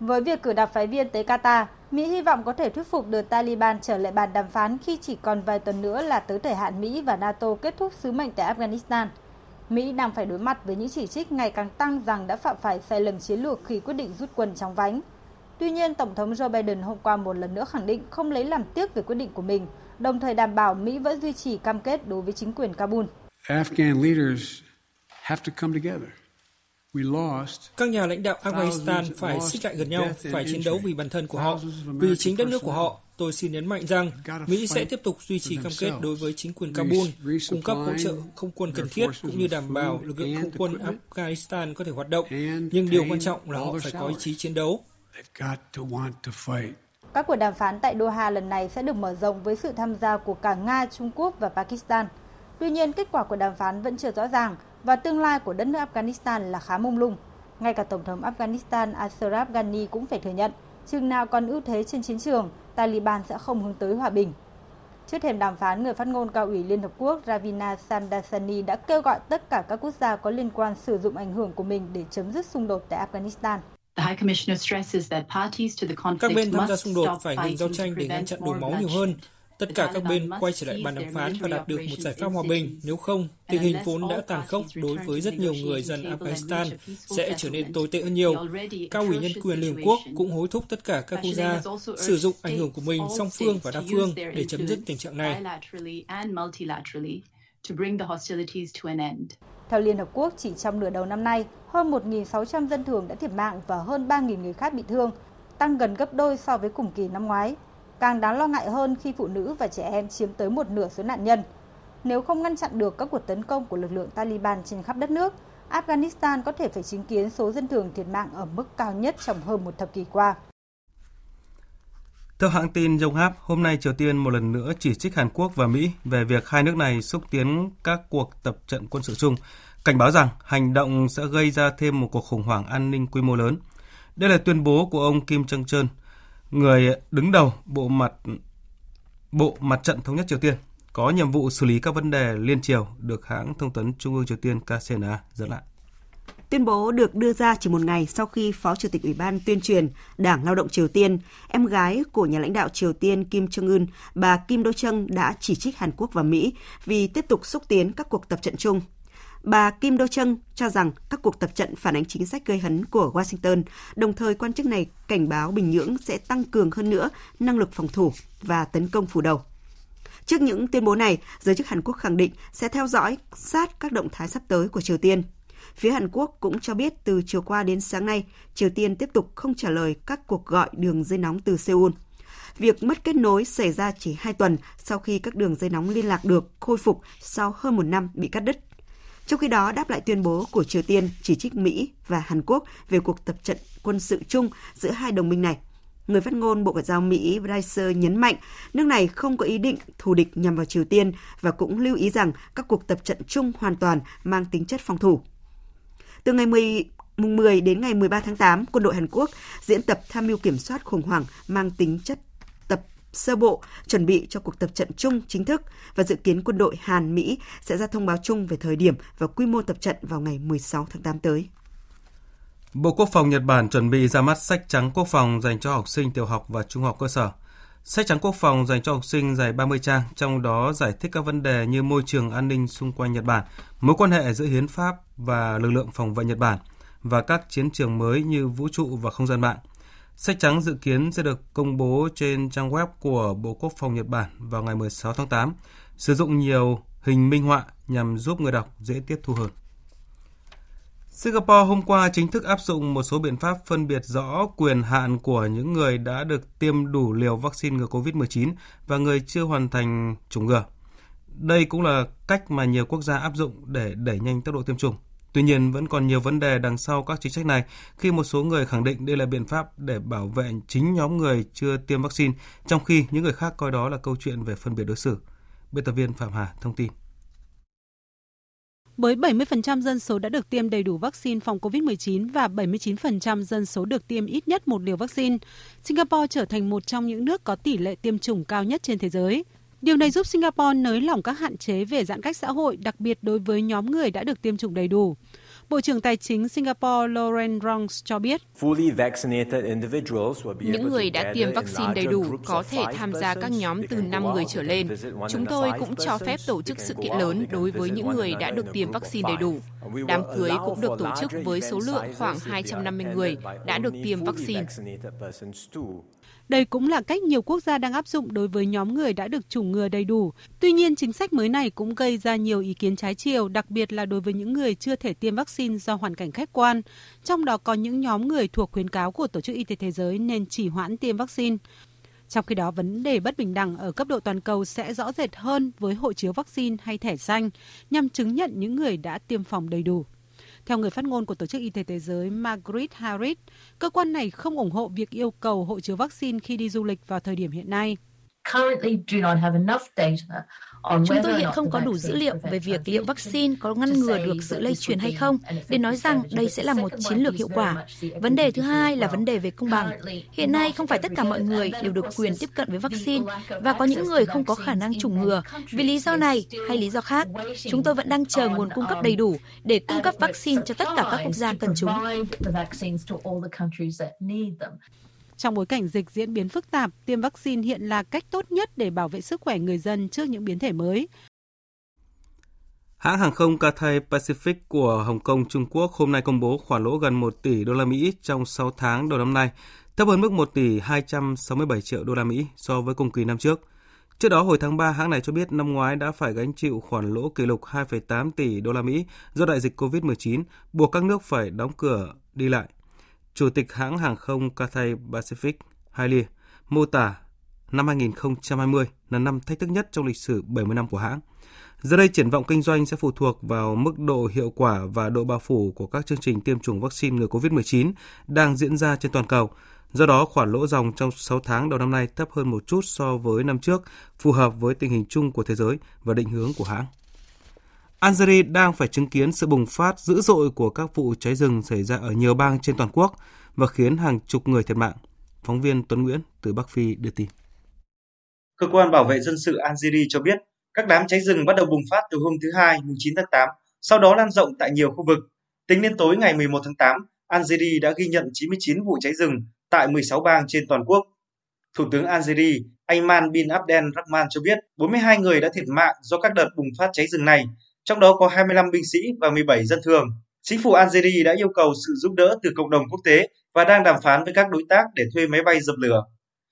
Với việc cử đặc phái viên tới Qatar, Mỹ hy vọng có thể thuyết phục được Taliban trở lại bàn đàm phán khi chỉ còn vài tuần nữa là tới thời hạn Mỹ và NATO kết thúc sứ mệnh tại Afghanistan. Mỹ đang phải đối mặt với những chỉ trích ngày càng tăng rằng đã phạm phải sai lầm chiến lược khi quyết định rút quân trong vánh. Tuy nhiên, Tổng thống Joe Biden hôm qua một lần nữa khẳng định không lấy làm tiếc về quyết định của mình – đồng thời đảm bảo Mỹ vẫn duy trì cam kết đối với chính quyền Kabul. Các nhà lãnh đạo Afghanistan phải xích lại gần nhau, phải chiến đấu vì bản thân của họ, vì chính đất nước của họ. Tôi xin nhấn mạnh rằng Mỹ sẽ tiếp tục duy trì cam kết đối với chính quyền Kabul, cung cấp hỗ trợ không quân cần thiết cũng như đảm bảo lực lượng không quân Afghanistan có thể hoạt động. Nhưng điều quan trọng là họ phải có ý chí chiến đấu. Các cuộc đàm phán tại Doha lần này sẽ được mở rộng với sự tham gia của cả Nga, Trung Quốc và Pakistan. Tuy nhiên, kết quả của đàm phán vẫn chưa rõ ràng và tương lai của đất nước Afghanistan là khá mông lung. Ngay cả Tổng thống Afghanistan Ashraf Ghani cũng phải thừa nhận, chừng nào còn ưu thế trên chiến trường, Taliban sẽ không hướng tới hòa bình. Trước thềm đàm phán, người phát ngôn cao ủy Liên Hợp Quốc Ravina Sandasani đã kêu gọi tất cả các quốc gia có liên quan sử dụng ảnh hưởng của mình để chấm dứt xung đột tại Afghanistan. Các bên tham gia xung đột phải ngừng giao tranh để ngăn chặn đổ máu nhiều hơn. Tất cả các bên quay trở lại bàn đàm phán và đạt được một giải pháp hòa bình. Nếu không, tình hình vốn đã tàn khốc đối với rất nhiều người dân Afghanistan sẽ trở nên tồi tệ hơn nhiều. Cao ủy nhân quyền Liên Hợp Quốc cũng hối thúc tất cả các quốc gia sử dụng ảnh hưởng của mình song phương và đa phương để chấm dứt tình trạng này. Theo Liên Hợp Quốc, chỉ trong nửa đầu năm nay, hơn 1.600 dân thường đã thiệt mạng và hơn 3.000 người khác bị thương, tăng gần gấp đôi so với cùng kỳ năm ngoái. Càng đáng lo ngại hơn khi phụ nữ và trẻ em chiếm tới một nửa số nạn nhân. Nếu không ngăn chặn được các cuộc tấn công của lực lượng Taliban trên khắp đất nước, Afghanistan có thể phải chứng kiến số dân thường thiệt mạng ở mức cao nhất trong hơn một thập kỷ qua. Theo hãng tin Yonhap, hôm nay Triều Tiên một lần nữa chỉ trích Hàn Quốc và Mỹ về việc hai nước này xúc tiến các cuộc tập trận quân sự chung, cảnh báo rằng hành động sẽ gây ra thêm một cuộc khủng hoảng an ninh quy mô lớn. Đây là tuyên bố của ông Kim Jong Chun, người đứng đầu bộ mặt bộ mặt trận thống nhất Triều Tiên, có nhiệm vụ xử lý các vấn đề liên triều được hãng thông tấn Trung ương Triều Tiên KCNA dẫn lại. Tuyên bố được đưa ra chỉ một ngày sau khi Phó Chủ tịch Ủy ban tuyên truyền Đảng Lao động Triều Tiên, em gái của nhà lãnh đạo Triều Tiên Kim Jong-un, bà Kim Do Chung đã chỉ trích Hàn Quốc và Mỹ vì tiếp tục xúc tiến các cuộc tập trận chung. Bà Kim Do Chung cho rằng các cuộc tập trận phản ánh chính sách gây hấn của Washington, đồng thời quan chức này cảnh báo Bình Nhưỡng sẽ tăng cường hơn nữa năng lực phòng thủ và tấn công phủ đầu. Trước những tuyên bố này, giới chức Hàn Quốc khẳng định sẽ theo dõi sát các động thái sắp tới của Triều Tiên. Phía Hàn Quốc cũng cho biết từ chiều qua đến sáng nay, Triều Tiên tiếp tục không trả lời các cuộc gọi đường dây nóng từ Seoul. Việc mất kết nối xảy ra chỉ hai tuần sau khi các đường dây nóng liên lạc được khôi phục sau hơn một năm bị cắt đứt. Trong khi đó, đáp lại tuyên bố của Triều Tiên chỉ trích Mỹ và Hàn Quốc về cuộc tập trận quân sự chung giữa hai đồng minh này. Người phát ngôn Bộ Ngoại giao Mỹ Bryce nhấn mạnh nước này không có ý định thù địch nhằm vào Triều Tiên và cũng lưu ý rằng các cuộc tập trận chung hoàn toàn mang tính chất phòng thủ. Từ ngày 10, mùng 10 đến ngày 13 tháng 8, quân đội Hàn Quốc diễn tập tham mưu kiểm soát khủng hoảng mang tính chất sơ bộ chuẩn bị cho cuộc tập trận chung chính thức và dự kiến quân đội Hàn Mỹ sẽ ra thông báo chung về thời điểm và quy mô tập trận vào ngày 16 tháng 8 tới. Bộ Quốc phòng Nhật Bản chuẩn bị ra mắt sách trắng quốc phòng dành cho học sinh tiểu học và trung học cơ sở. Sách trắng quốc phòng dành cho học sinh dài 30 trang, trong đó giải thích các vấn đề như môi trường an ninh xung quanh Nhật Bản, mối quan hệ giữa hiến pháp và lực lượng phòng vệ Nhật Bản và các chiến trường mới như vũ trụ và không gian mạng. Sách trắng dự kiến sẽ được công bố trên trang web của Bộ Quốc phòng Nhật Bản vào ngày 16 tháng 8, sử dụng nhiều hình minh họa nhằm giúp người đọc dễ tiếp thu hơn. Singapore hôm qua chính thức áp dụng một số biện pháp phân biệt rõ quyền hạn của những người đã được tiêm đủ liều vaccine ngừa COVID-19 và người chưa hoàn thành chủng ngừa. Đây cũng là cách mà nhiều quốc gia áp dụng để đẩy nhanh tốc độ tiêm chủng. Tuy nhiên, vẫn còn nhiều vấn đề đằng sau các chính sách này khi một số người khẳng định đây là biện pháp để bảo vệ chính nhóm người chưa tiêm vaccine, trong khi những người khác coi đó là câu chuyện về phân biệt đối xử. Biên tập viên Phạm Hà thông tin. Với 70% dân số đã được tiêm đầy đủ vaccine phòng COVID-19 và 79% dân số được tiêm ít nhất một liều vaccine, Singapore trở thành một trong những nước có tỷ lệ tiêm chủng cao nhất trên thế giới. Điều này giúp Singapore nới lỏng các hạn chế về giãn cách xã hội, đặc biệt đối với nhóm người đã được tiêm chủng đầy đủ. Bộ trưởng Tài chính Singapore Lauren Rongs cho biết, những người đã tiêm vaccine đầy đủ có thể tham gia các nhóm từ 5 người trở lên. Chúng tôi cũng cho phép tổ chức sự kiện lớn đối với những người đã được tiêm vaccine đầy đủ. Đám cưới cũng được tổ chức với số lượng khoảng 250 người đã được tiêm vaccine. Đây cũng là cách nhiều quốc gia đang áp dụng đối với nhóm người đã được chủng ngừa đầy đủ. Tuy nhiên, chính sách mới này cũng gây ra nhiều ý kiến trái chiều, đặc biệt là đối với những người chưa thể tiêm vaccine do hoàn cảnh khách quan. Trong đó có những nhóm người thuộc khuyến cáo của Tổ chức Y tế Thế giới nên chỉ hoãn tiêm vaccine. Trong khi đó, vấn đề bất bình đẳng ở cấp độ toàn cầu sẽ rõ rệt hơn với hộ chiếu vaccine hay thẻ xanh nhằm chứng nhận những người đã tiêm phòng đầy đủ. Theo người phát ngôn của Tổ chức Y tế Thế giới Margaret Harris, cơ quan này không ủng hộ việc yêu cầu hộ chiếu vaccine khi đi du lịch vào thời điểm hiện nay. Chúng tôi hiện không có đủ dữ liệu về việc liệu vaccine có ngăn ngừa được sự lây truyền hay không để nói rằng đây sẽ là một chiến lược hiệu quả. Vấn đề thứ hai là vấn đề về công bằng. Hiện nay không phải tất cả mọi người đều được quyền tiếp cận với vaccine và có những người không có khả năng chủng ngừa vì lý do này hay lý do khác. Chúng tôi vẫn đang chờ nguồn cung cấp đầy đủ để cung cấp vaccine cho tất cả các quốc gia cần chúng. Trong bối cảnh dịch diễn biến phức tạp, tiêm vaccine hiện là cách tốt nhất để bảo vệ sức khỏe người dân trước những biến thể mới. Hãng hàng không Cathay Pacific của Hồng Kông, Trung Quốc hôm nay công bố khoản lỗ gần 1 tỷ đô la Mỹ trong 6 tháng đầu năm nay, thấp hơn mức 1 tỷ 267 triệu đô la Mỹ so với cùng kỳ năm trước. Trước đó hồi tháng 3, hãng này cho biết năm ngoái đã phải gánh chịu khoản lỗ kỷ lục 2,8 tỷ đô la Mỹ do đại dịch COVID-19, buộc các nước phải đóng cửa đi lại. Chủ tịch hãng hàng không Cathay Pacific Haile mô tả năm 2020 là năm thách thức nhất trong lịch sử 70 năm của hãng. Giờ đây triển vọng kinh doanh sẽ phụ thuộc vào mức độ hiệu quả và độ bao phủ của các chương trình tiêm chủng vaccine ngừa COVID-19 đang diễn ra trên toàn cầu. Do đó, khoản lỗ dòng trong 6 tháng đầu năm nay thấp hơn một chút so với năm trước, phù hợp với tình hình chung của thế giới và định hướng của hãng. Algeria đang phải chứng kiến sự bùng phát dữ dội của các vụ cháy rừng xảy ra ở nhiều bang trên toàn quốc và khiến hàng chục người thiệt mạng. Phóng viên Tuấn Nguyễn từ Bắc Phi đưa tin. Cơ quan bảo vệ dân sự Algeria cho biết các đám cháy rừng bắt đầu bùng phát từ hôm thứ Hai, mùng 9 tháng 8, sau đó lan rộng tại nhiều khu vực. Tính đến tối ngày 11 tháng 8, Algeria đã ghi nhận 99 vụ cháy rừng tại 16 bang trên toàn quốc. Thủ tướng Algeria Ayman bin Abdel Rahman cho biết 42 người đã thiệt mạng do các đợt bùng phát cháy rừng này, trong đó có 25 binh sĩ và 17 dân thường. Chính phủ Algeria đã yêu cầu sự giúp đỡ từ cộng đồng quốc tế và đang đàm phán với các đối tác để thuê máy bay dập lửa.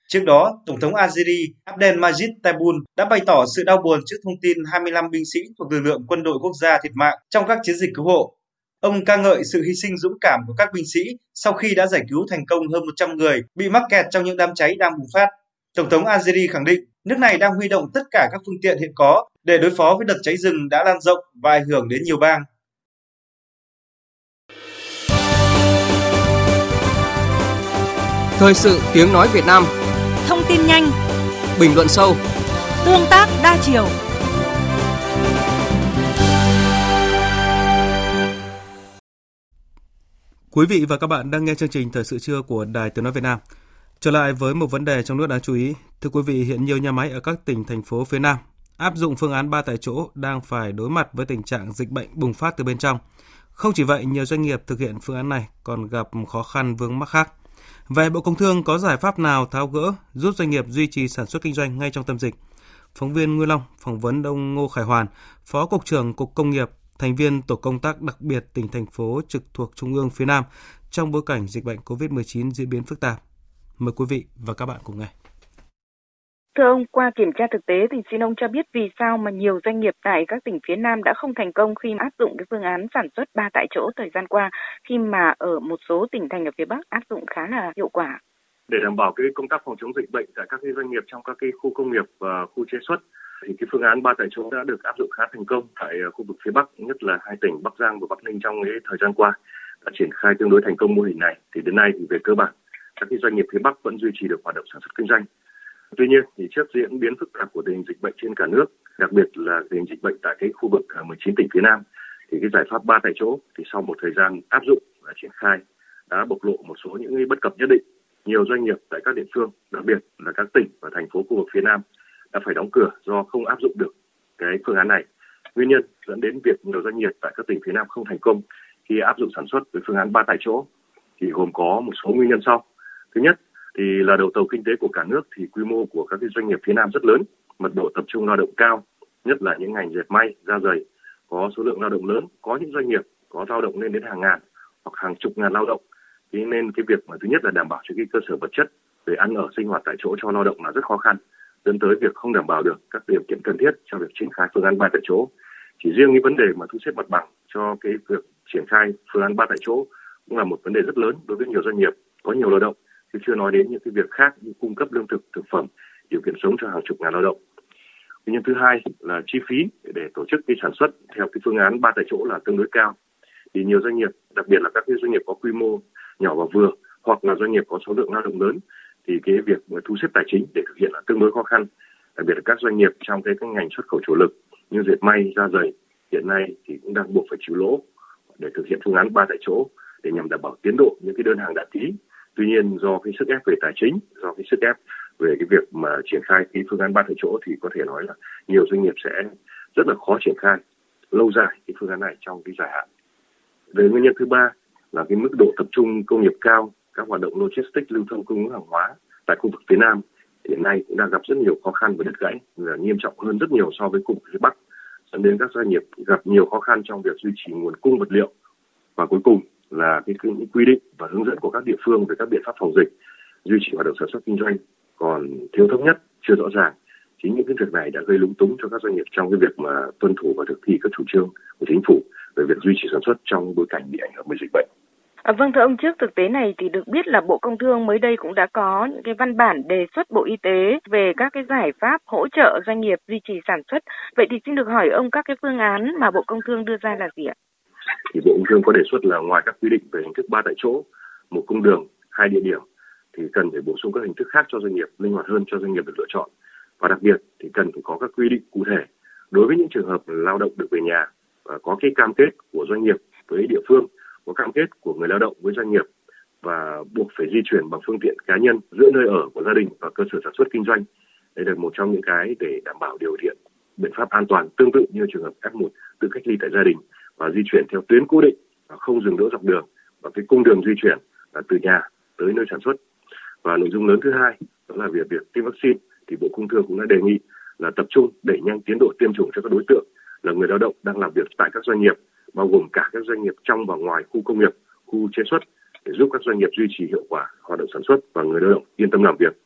Trước đó, Tổng thống Algeria Abdelmajid Tebboune đã bày tỏ sự đau buồn trước thông tin 25 binh sĩ thuộc lực lượng quân đội quốc gia thiệt mạng trong các chiến dịch cứu hộ. Ông ca ngợi sự hy sinh dũng cảm của các binh sĩ sau khi đã giải cứu thành công hơn 100 người bị mắc kẹt trong những đám cháy đang bùng phát. Tổng thống Algeria khẳng định nước này đang huy động tất cả các phương tiện hiện có để đối phó với đợt cháy rừng đã lan rộng và ảnh hưởng đến nhiều bang. Thời sự tiếng nói Việt Nam Thông tin nhanh Bình luận sâu Tương tác đa chiều Quý vị và các bạn đang nghe chương trình Thời sự trưa của Đài Tiếng Nói Việt Nam. Trở lại với một vấn đề trong nước đáng chú ý. Thưa quý vị, hiện nhiều nhà máy ở các tỉnh, thành phố phía Nam áp dụng phương án ba tại chỗ đang phải đối mặt với tình trạng dịch bệnh bùng phát từ bên trong. Không chỉ vậy, nhiều doanh nghiệp thực hiện phương án này còn gặp khó khăn vướng mắc khác. Vậy Bộ Công Thương có giải pháp nào tháo gỡ giúp doanh nghiệp duy trì sản xuất kinh doanh ngay trong tâm dịch? Phóng viên Nguyên Long phỏng vấn ông Ngô Khải Hoàn, Phó Cục trưởng Cục Công nghiệp, thành viên tổ công tác đặc biệt tỉnh thành phố trực thuộc Trung ương phía Nam trong bối cảnh dịch bệnh COVID-19 diễn biến phức tạp. Mời quý vị và các bạn cùng nghe. Thưa ông, qua kiểm tra thực tế thì xin ông cho biết vì sao mà nhiều doanh nghiệp tại các tỉnh phía Nam đã không thành công khi áp dụng cái phương án sản xuất ba tại chỗ thời gian qua khi mà ở một số tỉnh thành ở phía Bắc áp dụng khá là hiệu quả. Để đảm bảo cái công tác phòng chống dịch bệnh tại các cái doanh nghiệp trong các cái khu công nghiệp và khu chế xuất thì cái phương án ba tại chỗ đã được áp dụng khá thành công tại ờ, khu vực phía Bắc, nhất là hai tỉnh Bắc Giang và Bắc Ninh trong cái thời gian qua đã triển khai tương đối thành công mô hình này. Thì đến nay thì về cơ bản các cái doanh nghiệp phía Bắc vẫn duy trì được hoạt động sản xuất kinh doanh Tuy nhiên thì trước diễn biến phức tạp của tình hình dịch bệnh trên cả nước, đặc biệt là tình hình dịch bệnh tại cái khu vực à, 19 tỉnh phía Nam thì cái giải pháp ba tại chỗ thì sau một thời gian áp dụng và triển khai đã bộc lộ một số những bất cập nhất định. Nhiều doanh nghiệp tại các địa phương, đặc biệt là các tỉnh và thành phố khu vực phía Nam đã phải đóng cửa do không áp dụng được cái phương án này. Nguyên nhân dẫn đến việc nhiều doanh nghiệp tại các tỉnh phía Nam không thành công khi áp dụng sản xuất với phương án ba tại chỗ thì gồm có một số nguyên nhân sau. Thứ nhất thì là đầu tàu kinh tế của cả nước thì quy mô của các cái doanh nghiệp phía Nam rất lớn, mật độ tập trung lao động cao, nhất là những ngành dệt may, da dày, có số lượng lao động lớn, có những doanh nghiệp có lao động lên đến hàng ngàn hoặc hàng chục ngàn lao động. Thế nên cái việc mà thứ nhất là đảm bảo cho cái cơ sở vật chất về ăn ở sinh hoạt tại chỗ cho lao động là rất khó khăn, dẫn tới việc không đảm bảo được các điều kiện cần thiết cho việc triển khai phương án ba tại chỗ. Chỉ riêng cái vấn đề mà thu xếp mặt bằng cho cái việc triển khai phương án ba tại chỗ cũng là một vấn đề rất lớn đối với nhiều doanh nghiệp có nhiều lao động chứ chưa nói đến những cái việc khác như cung cấp lương thực, thực phẩm, điều kiện sống cho hàng chục ngàn lao động. Nguyên nhân thứ hai là chi phí để tổ chức cái sản xuất theo cái phương án ba tại chỗ là tương đối cao. Thì nhiều doanh nghiệp, đặc biệt là các cái doanh nghiệp có quy mô nhỏ và vừa hoặc là doanh nghiệp có số lượng lao động lớn thì cái việc thu xếp tài chính để thực hiện là tương đối khó khăn. Đặc biệt là các doanh nghiệp trong cái, cái ngành xuất khẩu chủ lực như dệt may, da giày hiện nay thì cũng đang buộc phải chịu lỗ để thực hiện phương án ba tại chỗ để nhằm đảm bảo tiến độ những cái đơn hàng đã ký tuy nhiên do cái sức ép về tài chính, do cái sức ép về cái việc mà triển khai cái phương án ba tại chỗ thì có thể nói là nhiều doanh nghiệp sẽ rất là khó triển khai lâu dài cái phương án này trong cái dài hạn. Về nguyên nhân thứ ba là cái mức độ tập trung công nghiệp cao, các hoạt động logistics, lưu thông cung ứng hàng hóa tại khu vực phía nam hiện nay cũng đang gặp rất nhiều khó khăn và đứt gãy là nghiêm trọng hơn rất nhiều so với khu vực phía bắc, dẫn đến các doanh nghiệp gặp nhiều khó khăn trong việc duy trì nguồn cung vật liệu. Và cuối cùng là cái những quy định và hướng dẫn của các địa phương về các biện pháp phòng dịch duy trì hoạt động sản xuất kinh doanh còn thiếu thống nhất chưa rõ ràng chính những cái việc này đã gây lúng túng cho các doanh nghiệp trong cái việc mà tuân thủ và thực thi các chủ trương của chính phủ về việc duy trì sản xuất trong bối cảnh bị ảnh hưởng bởi dịch bệnh. À, vâng thưa ông trước thực tế này thì được biết là Bộ Công Thương mới đây cũng đã có những cái văn bản đề xuất Bộ Y tế về các cái giải pháp hỗ trợ doanh nghiệp duy trì sản xuất. Vậy thì xin được hỏi ông các cái phương án mà Bộ Công Thương đưa ra là gì ạ? Thì Bộ Công Thương có đề xuất là ngoài các quy định về hình thức ba tại chỗ, một cung đường, hai địa điểm thì cần phải bổ sung các hình thức khác cho doanh nghiệp linh hoạt hơn cho doanh nghiệp được lựa chọn. Và đặc biệt thì cần phải có các quy định cụ thể đối với những trường hợp lao động được về nhà và có cái cam kết của doanh nghiệp với địa phương có cam kết của người lao động với doanh nghiệp và buộc phải di chuyển bằng phương tiện cá nhân giữa nơi ở của gia đình và cơ sở sản xuất kinh doanh. Đây là một trong những cái để đảm bảo điều kiện biện pháp an toàn tương tự như trường hợp F1 tự cách ly tại gia đình và di chuyển theo tuyến cố định không dừng đỗ dọc đường và cái cung đường di chuyển là từ nhà tới nơi sản xuất. Và nội dung lớn thứ hai đó là việc việc tiêm vaccine thì Bộ Công Thương cũng đã đề nghị là tập trung đẩy nhanh tiến độ tiêm chủng cho các đối tượng là người lao động đang làm việc tại các doanh nghiệp bao gồm cả các doanh nghiệp trong và ngoài khu công nghiệp, khu chế xuất để giúp các doanh nghiệp duy trì hiệu quả hoạt động sản xuất và người lao động yên tâm làm việc.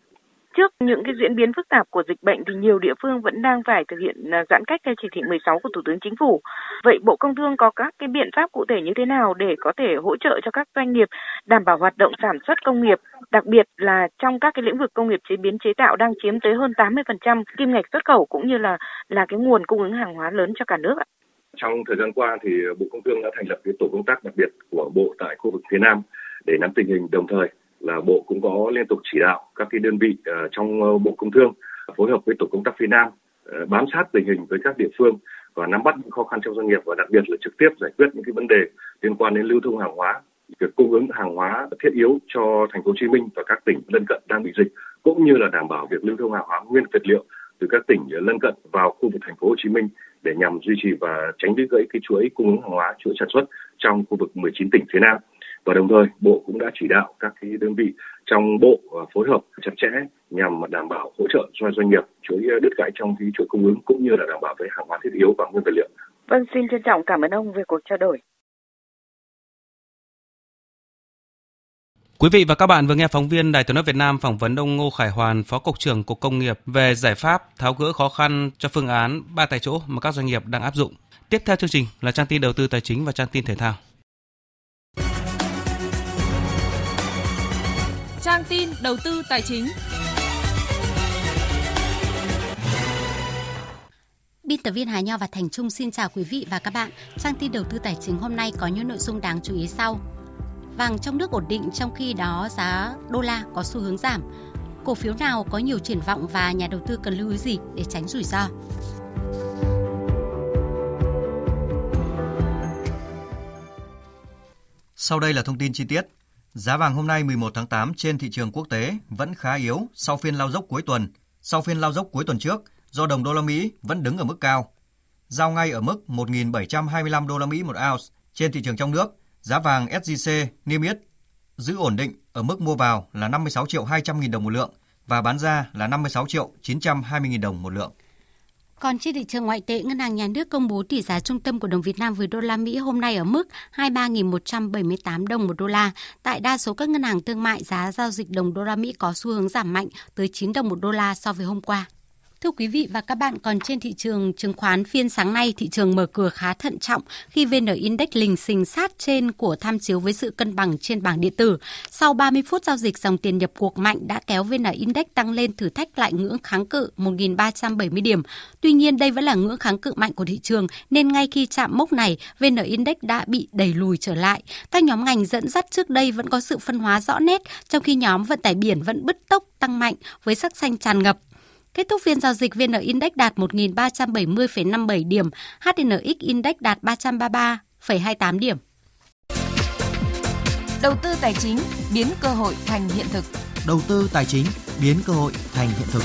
Trước những cái diễn biến phức tạp của dịch bệnh thì nhiều địa phương vẫn đang phải thực hiện à, giãn cách theo chỉ thị 16 của Thủ tướng Chính phủ. Vậy Bộ Công Thương có các cái biện pháp cụ thể như thế nào để có thể hỗ trợ cho các doanh nghiệp đảm bảo hoạt động sản xuất công nghiệp, đặc biệt là trong các cái lĩnh vực công nghiệp chế biến chế tạo đang chiếm tới hơn 80% kim ngạch xuất khẩu cũng như là là cái nguồn cung ứng hàng hóa lớn cho cả nước ạ? Trong thời gian qua thì Bộ Công Thương đã thành lập cái tổ công tác đặc biệt của Bộ tại khu vực phía Nam để nắm tình hình đồng thời là bộ cũng có liên tục chỉ đạo các cái đơn vị uh, trong uh, bộ công thương phối hợp với tổ công tác phía nam uh, bám sát tình hình với các địa phương và nắm bắt những khó khăn trong doanh nghiệp và đặc biệt là trực tiếp giải quyết những cái vấn đề liên quan đến lưu thông hàng hóa việc cung ứng hàng hóa thiết yếu cho thành phố Hồ Chí Minh và các tỉnh lân cận đang bị dịch cũng như là đảm bảo việc lưu thông hàng hóa nguyên vật liệu từ các tỉnh lân cận vào khu vực thành phố Hồ Chí Minh để nhằm duy trì và tránh đứt gãy cái chuỗi cung ứng hàng hóa, chuỗi sản xuất trong khu vực 19 tỉnh phía Nam và đồng thời bộ cũng đã chỉ đạo các cái đơn vị trong bộ phối hợp chặt chẽ nhằm đảm bảo hỗ trợ cho doanh nghiệp chuỗi đứt gãy trong cái chuỗi cung ứng cũng như là đảm bảo về hàng hóa thiết yếu và nguyên vật liệu. Vâng, xin trân trọng cảm ơn ông về cuộc trao đổi. Quý vị và các bạn vừa nghe phóng viên Đài tiếng nói Việt Nam phỏng vấn ông Ngô Khải Hoàn, Phó Cục trưởng Cục Công nghiệp về giải pháp tháo gỡ khó khăn cho phương án ba tại chỗ mà các doanh nghiệp đang áp dụng. Tiếp theo chương trình là trang tin đầu tư tài chính và trang tin thể thao. Trang tin đầu tư tài chính. Biên tập viên Hà Nho và Thành Trung xin chào quý vị và các bạn. Trang tin đầu tư tài chính hôm nay có những nội dung đáng chú ý sau. Vàng trong nước ổn định trong khi đó giá đô la có xu hướng giảm. Cổ phiếu nào có nhiều triển vọng và nhà đầu tư cần lưu ý gì để tránh rủi ro? Sau đây là thông tin chi tiết. Giá vàng hôm nay 11 tháng 8 trên thị trường quốc tế vẫn khá yếu sau phiên lao dốc cuối tuần. Sau phiên lao dốc cuối tuần trước, do đồng đô la Mỹ vẫn đứng ở mức cao. Giao ngay ở mức 1.725 đô la Mỹ một ounce trên thị trường trong nước, giá vàng SJC niêm yết giữ ổn định ở mức mua vào là 56 triệu 200 nghìn đồng một lượng và bán ra là 56 triệu 920 nghìn đồng một lượng. Còn trên thị trường ngoại tệ, Ngân hàng Nhà nước công bố tỷ giá trung tâm của đồng Việt Nam với đô la Mỹ hôm nay ở mức 23.178 đồng một đô la. Tại đa số các ngân hàng thương mại, giá giao dịch đồng đô la Mỹ có xu hướng giảm mạnh tới 9 đồng một đô la so với hôm qua. Thưa quý vị và các bạn, còn trên thị trường chứng khoán phiên sáng nay, thị trường mở cửa khá thận trọng khi VN Index lình xình sát trên của tham chiếu với sự cân bằng trên bảng điện tử. Sau 30 phút giao dịch, dòng tiền nhập cuộc mạnh đã kéo VN Index tăng lên thử thách lại ngưỡng kháng cự 1.370 điểm. Tuy nhiên, đây vẫn là ngưỡng kháng cự mạnh của thị trường, nên ngay khi chạm mốc này, VN Index đã bị đẩy lùi trở lại. Các nhóm ngành dẫn dắt trước đây vẫn có sự phân hóa rõ nét, trong khi nhóm vận tải biển vẫn bứt tốc tăng mạnh với sắc xanh tràn ngập. Kết thúc phiên giao dịch VN Index đạt 1.370,57 điểm, HNX Index đạt 333,28 điểm. Đầu tư tài chính biến cơ hội thành hiện thực. Đầu tư tài chính biến cơ hội thành hiện thực.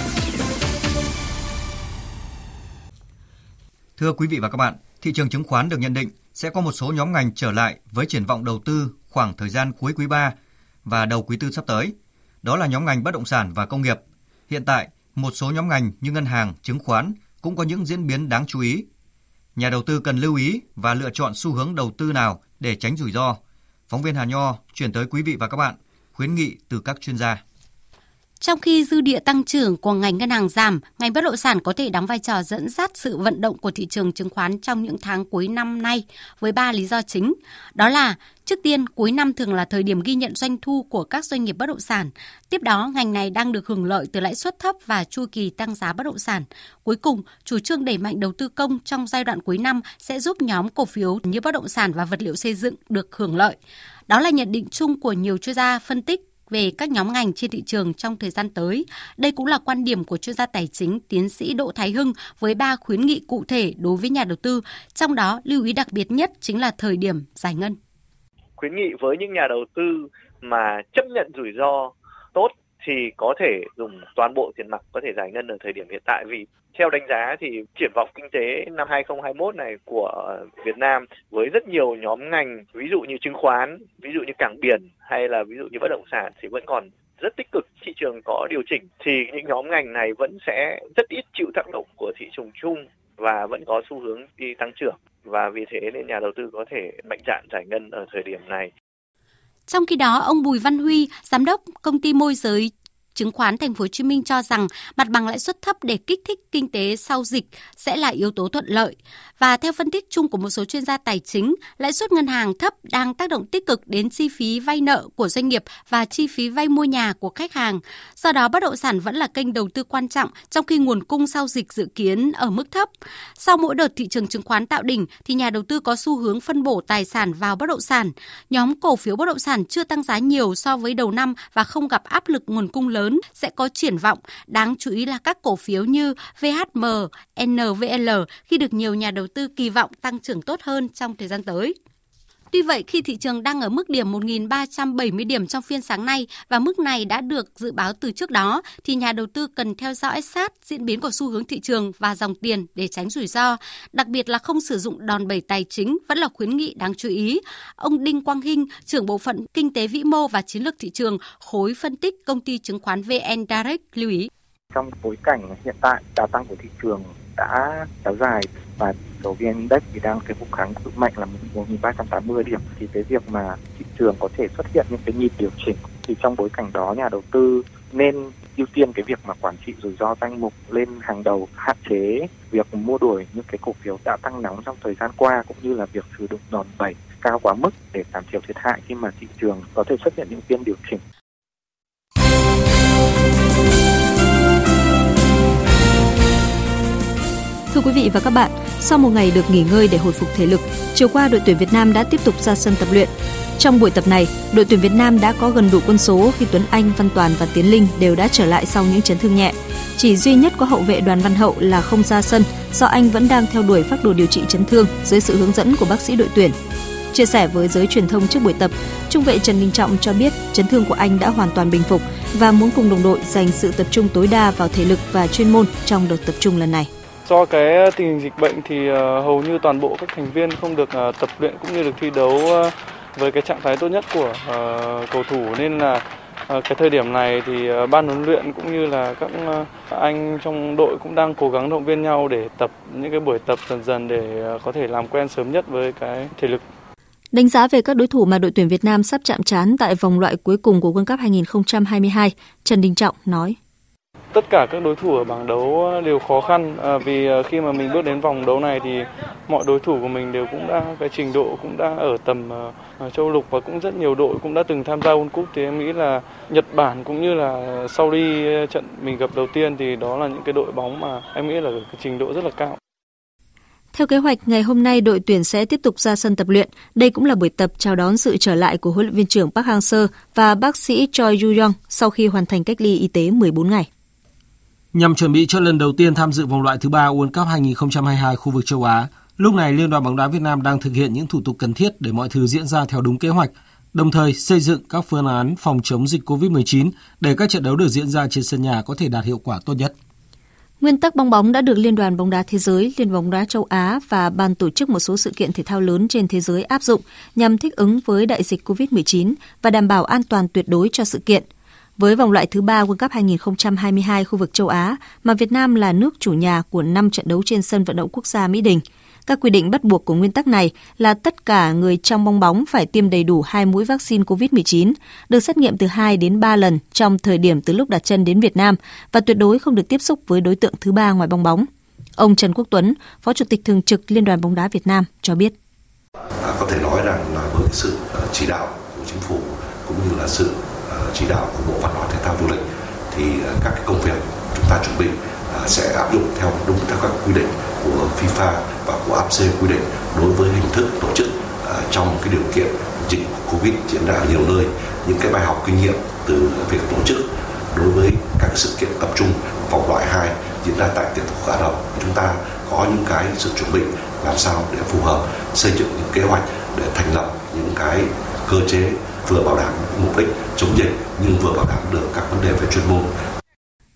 Thưa quý vị và các bạn, thị trường chứng khoán được nhận định sẽ có một số nhóm ngành trở lại với triển vọng đầu tư khoảng thời gian cuối quý 3 và đầu quý 4 sắp tới. Đó là nhóm ngành bất động sản và công nghiệp. Hiện tại, một số nhóm ngành như ngân hàng, chứng khoán cũng có những diễn biến đáng chú ý. Nhà đầu tư cần lưu ý và lựa chọn xu hướng đầu tư nào để tránh rủi ro. Phóng viên Hà Nho chuyển tới quý vị và các bạn khuyến nghị từ các chuyên gia. Trong khi dư địa tăng trưởng của ngành ngân hàng giảm, ngành bất động sản có thể đóng vai trò dẫn dắt sự vận động của thị trường chứng khoán trong những tháng cuối năm nay với ba lý do chính. Đó là Trước tiên, cuối năm thường là thời điểm ghi nhận doanh thu của các doanh nghiệp bất động sản. Tiếp đó, ngành này đang được hưởng lợi từ lãi suất thấp và chu kỳ tăng giá bất động sản. Cuối cùng, chủ trương đẩy mạnh đầu tư công trong giai đoạn cuối năm sẽ giúp nhóm cổ phiếu như bất động sản và vật liệu xây dựng được hưởng lợi. Đó là nhận định chung của nhiều chuyên gia phân tích về các nhóm ngành trên thị trường trong thời gian tới. Đây cũng là quan điểm của chuyên gia tài chính tiến sĩ Đỗ Thái Hưng với ba khuyến nghị cụ thể đối với nhà đầu tư, trong đó lưu ý đặc biệt nhất chính là thời điểm giải ngân. Khuyến nghị với những nhà đầu tư mà chấp nhận rủi ro tốt thì có thể dùng toàn bộ tiền mặt có thể giải ngân ở thời điểm hiện tại. Vì theo đánh giá thì triển vọng kinh tế năm 2021 này của Việt Nam với rất nhiều nhóm ngành ví dụ như chứng khoán, ví dụ như cảng biển hay là ví dụ như bất động sản thì vẫn còn rất tích cực. Thị trường có điều chỉnh thì những nhóm ngành này vẫn sẽ rất ít chịu tác động của thị trường chung và vẫn có xu hướng đi tăng trưởng. Và vì thế nên nhà đầu tư có thể mạnh dạn giải ngân ở thời điểm này. Trong khi đó, ông Bùi Văn Huy, giám đốc công ty môi giới chứng khoán Thành phố Hồ Chí Minh cho rằng mặt bằng lãi suất thấp để kích thích kinh tế sau dịch sẽ là yếu tố thuận lợi. Và theo phân tích chung của một số chuyên gia tài chính, lãi suất ngân hàng thấp đang tác động tích cực đến chi phí vay nợ của doanh nghiệp và chi phí vay mua nhà của khách hàng. Do đó, bất động sản vẫn là kênh đầu tư quan trọng trong khi nguồn cung sau dịch dự kiến ở mức thấp. Sau mỗi đợt thị trường chứng khoán tạo đỉnh thì nhà đầu tư có xu hướng phân bổ tài sản vào bất động sản. Nhóm cổ phiếu bất động sản chưa tăng giá nhiều so với đầu năm và không gặp áp lực nguồn cung lớn sẽ có triển vọng. Đáng chú ý là các cổ phiếu như VHM, NVL khi được nhiều nhà đầu tư kỳ vọng tăng trưởng tốt hơn trong thời gian tới. Tuy vậy, khi thị trường đang ở mức điểm 1.370 điểm trong phiên sáng nay và mức này đã được dự báo từ trước đó, thì nhà đầu tư cần theo dõi sát diễn biến của xu hướng thị trường và dòng tiền để tránh rủi ro, đặc biệt là không sử dụng đòn bẩy tài chính vẫn là khuyến nghị đáng chú ý. Ông Đinh Quang Hinh, trưởng bộ phận Kinh tế vĩ mô và chiến lược thị trường, khối phân tích công ty chứng khoán VN Direct lưu ý. Trong bối cảnh hiện tại, đà tăng của thị trường đã kéo dài và đầu vn index thì đang cái vùng kháng cự mạnh là 1.380 điểm. Thì cái việc mà thị trường có thể xuất hiện những cái nhịp điều chỉnh thì trong bối cảnh đó nhà đầu tư nên ưu tiên cái việc mà quản trị rủi ro danh mục lên hàng đầu, hạn chế việc mua đuổi những cái cổ phiếu đã tăng nóng trong thời gian qua cũng như là việc sử dụng đòn bẩy cao quá mức để giảm thiểu thiệt hại khi mà thị trường có thể xuất hiện những phiên điều chỉnh. Thưa quý vị và các bạn, sau một ngày được nghỉ ngơi để hồi phục thể lực, chiều qua đội tuyển Việt Nam đã tiếp tục ra sân tập luyện. Trong buổi tập này, đội tuyển Việt Nam đã có gần đủ quân số khi Tuấn Anh, Văn Toàn và Tiến Linh đều đã trở lại sau những chấn thương nhẹ. Chỉ duy nhất có hậu vệ Đoàn Văn Hậu là không ra sân do anh vẫn đang theo đuổi phác đồ điều trị chấn thương dưới sự hướng dẫn của bác sĩ đội tuyển. Chia sẻ với giới truyền thông trước buổi tập, trung vệ Trần Minh Trọng cho biết chấn thương của anh đã hoàn toàn bình phục và muốn cùng đồng đội dành sự tập trung tối đa vào thể lực và chuyên môn trong đợt tập trung lần này. Do cái ờ, tình hình dịch bệnh thì ờ, hầu như toàn bộ các thành viên không được ờ, tập luyện cũng như được thi đấu với cái trạng thái tốt nhất của cầu thủ nên là cái thời điểm này thì ban huấn luyện cũng như là các anh trong đội cũng đang cố gắng động viên nhau để tập những cái buổi tập dần dần để có thể làm quen sớm nhất với cái thể lực. Đánh giá về các đối thủ mà đội tuyển Việt Nam sắp chạm trán tại vòng loại cuối cùng của World Cup 2022, Trần Đình Trọng nói tất cả các đối thủ ở bảng đấu ờ, đều khó khăn à, vì ờ, khi mà mình bước đến vòng đấu này thì mọi đối thủ của mình đều cũng đã cái trình độ cũng đã ở tầm uh, châu lục và cũng rất nhiều đội cũng đã từng tham gia World Cup thì em nghĩ là Nhật Bản cũng như là sau đi trận mình gặp đầu tiên thì đó là những cái đội bóng mà em nghĩ là cái trình độ rất là cao. Theo kế hoạch, ngày hôm nay đội tuyển sẽ tiếp tục ra sân tập luyện. Đây cũng là buổi tập chào đón sự trở lại của huấn luyện viên trưởng Park Hang-seo và bác sĩ Choi Yu-yong sau khi hoàn thành cách ly y tế 14 ngày. Nhằm chuẩn bị cho lần đầu tiên tham dự vòng loại thứ ba World Cup 2022 khu vực châu Á, lúc này Liên đoàn bóng đá Việt Nam đang thực hiện những thủ tục cần thiết để mọi thứ diễn ra theo đúng kế hoạch, đồng thời xây dựng các phương án phòng chống dịch COVID-19 để các trận đấu được diễn ra trên sân nhà có thể đạt hiệu quả tốt nhất. Nguyên tắc bóng bóng đã được Liên đoàn bóng đá thế giới, Liên bóng đá châu Á và ban tổ chức một số sự kiện thể thao lớn trên thế giới áp dụng nhằm thích ứng với đại dịch COVID-19 và đảm bảo an toàn tuyệt đối cho sự kiện – với vòng loại thứ ba World Cup 2022 khu vực châu Á mà Việt Nam là nước chủ nhà của 5 trận đấu trên sân vận động quốc gia Mỹ Đình. Các quy định bắt buộc của nguyên tắc này là tất cả người trong bong bóng phải tiêm đầy đủ hai mũi vaccine COVID-19, được xét nghiệm từ 2 đến 3 lần trong thời điểm từ lúc đặt chân đến Việt Nam và tuyệt đối không được tiếp xúc với đối tượng thứ ba ngoài bong bóng. Ông Trần Quốc Tuấn, Phó Chủ tịch Thường trực Liên đoàn bóng đá Việt Nam cho biết. À, có thể nói rằng là với sự à, chỉ đạo của chính phủ cũng như là sự chỉ đạo của Bộ Văn hóa Thể thao Du lịch, thì ờ, các cái công việc chúng ta chuẩn bị ờ, sẽ áp dụng theo đúng theo các quy định của FIFA và của AFC quy định đối với hình thức tổ chức ờ, trong cái điều kiện dịch Covid diễn ra ở nhiều nơi. Những cái bài học kinh nghiệm từ việc tổ chức đối với các sự kiện tập trung vòng loại 2 diễn ra tại tiểu thủ Ả Rập chúng ta có những cái sự chuẩn bị làm sao để phù hợp, xây dựng những kế hoạch để thành lập những cái cơ chế vừa bảo đảm mục đích chống dịch nhưng vừa bảo đảm được các vấn đề về chuyên môn.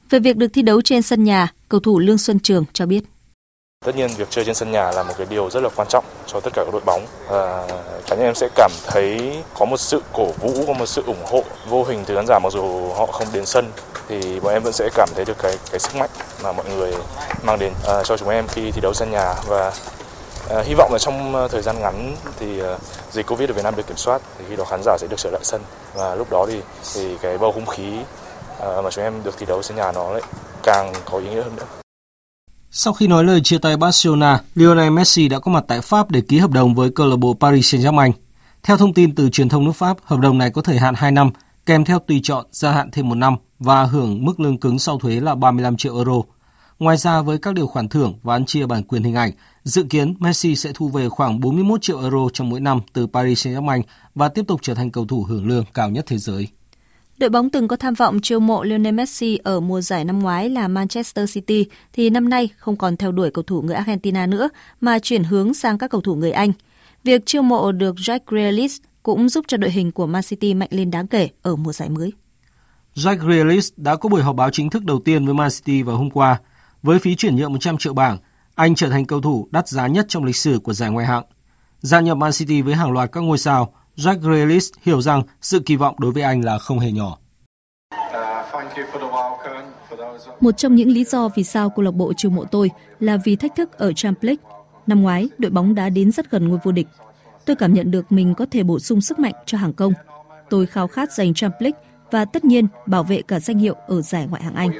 Về việc được thi đấu trên sân nhà, cầu thủ Lương Xuân Trường cho biết. Tất nhiên việc chơi trên sân nhà là một cái điều rất là quan trọng cho tất cả các đội bóng và cá nhân em sẽ cảm thấy có một sự cổ vũ, có một sự ủng hộ vô hình từ khán giả mặc dù họ không đến sân thì bọn em vẫn sẽ cảm thấy được cái cái sức mạnh mà mọi người mang đến uh, cho chúng em khi thi đấu sân nhà và Ờ, hy vọng là trong ờ, thời gian ngắn thì ờ, dịch Covid ở Việt Nam được kiểm soát thì khi đó khán giả sẽ được trở lại sân và lúc đó thì thì cái bầu không khí mà chúng em được thi đấu sân nhà nó lại càng có ý nghĩa hơn nữa. Sau khi nói lời chia tay Barcelona, Lionel Messi đã có mặt tại Pháp để ký hợp đồng với câu lạc bộ Paris Saint-Germain. Theo thông tin từ truyền thông nước Pháp, hợp đồng này có thời hạn 2 năm, kèm theo tùy chọn gia hạn thêm một năm và hưởng mức lương cứng sau thuế là 35 triệu euro. Ngoài ra với các điều khoản thưởng và ăn chia bản quyền hình ảnh, dự kiến Messi sẽ thu về khoảng 41 triệu euro trong mỗi năm từ Paris Saint-Germain và tiếp tục trở thành cầu thủ hưởng lương cao nhất thế giới. Đội bóng từng có tham vọng chiêu mộ Lionel Messi ở mùa giải năm ngoái là Manchester City thì năm nay không còn theo đuổi cầu thủ người Argentina nữa mà chuyển hướng sang các cầu thủ người Anh. Việc chiêu mộ được Jack Grealish cũng giúp cho đội hình của Man City mạnh lên đáng kể ở mùa giải mới. Jack Grealish đã có buổi họp báo chính thức đầu tiên với Man City vào hôm qua. Với phí chuyển nhượng 100 triệu bảng, anh trở thành cầu thủ đắt giá nhất trong lịch sử của giải ngoại hạng. Gia nhập Man City với hàng loạt các ngôi sao, Jack Grealish hiểu rằng sự kỳ vọng đối với anh là không hề nhỏ. Một trong những lý do vì sao câu lạc bộ chiều mộ tôi là vì thách thức ở Champions League. Năm ngoái, đội bóng đã đến rất gần ngôi vô địch. Tôi cảm nhận được mình có thể bổ sung sức mạnh cho hàng công. Tôi khao khát giành Champions League và tất nhiên bảo vệ cả danh hiệu ở giải ngoại hạng Anh.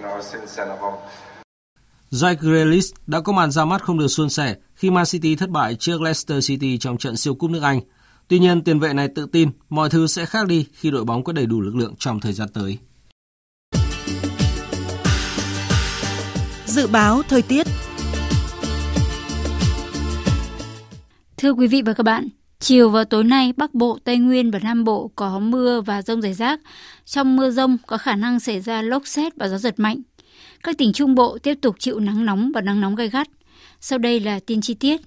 Jack Grealish đã có màn ra mắt không được suôn sẻ khi Man City thất bại trước Leicester City trong trận siêu cúp nước Anh Tuy nhiên, tiền vệ này tự tin mọi thứ sẽ khác đi khi đội bóng có đầy đủ lực lượng trong thời gian tới. Dự báo thời tiết Thưa quý vị và các bạn, chiều và tối nay Bắc Bộ, Tây Nguyên và Nam Bộ có mưa và rông rải rác. Trong mưa rông có khả năng xảy ra lốc xét và gió giật mạnh. Các tỉnh Trung Bộ tiếp tục chịu nắng nóng và nắng nóng gai gắt. Sau đây là tin chi tiết.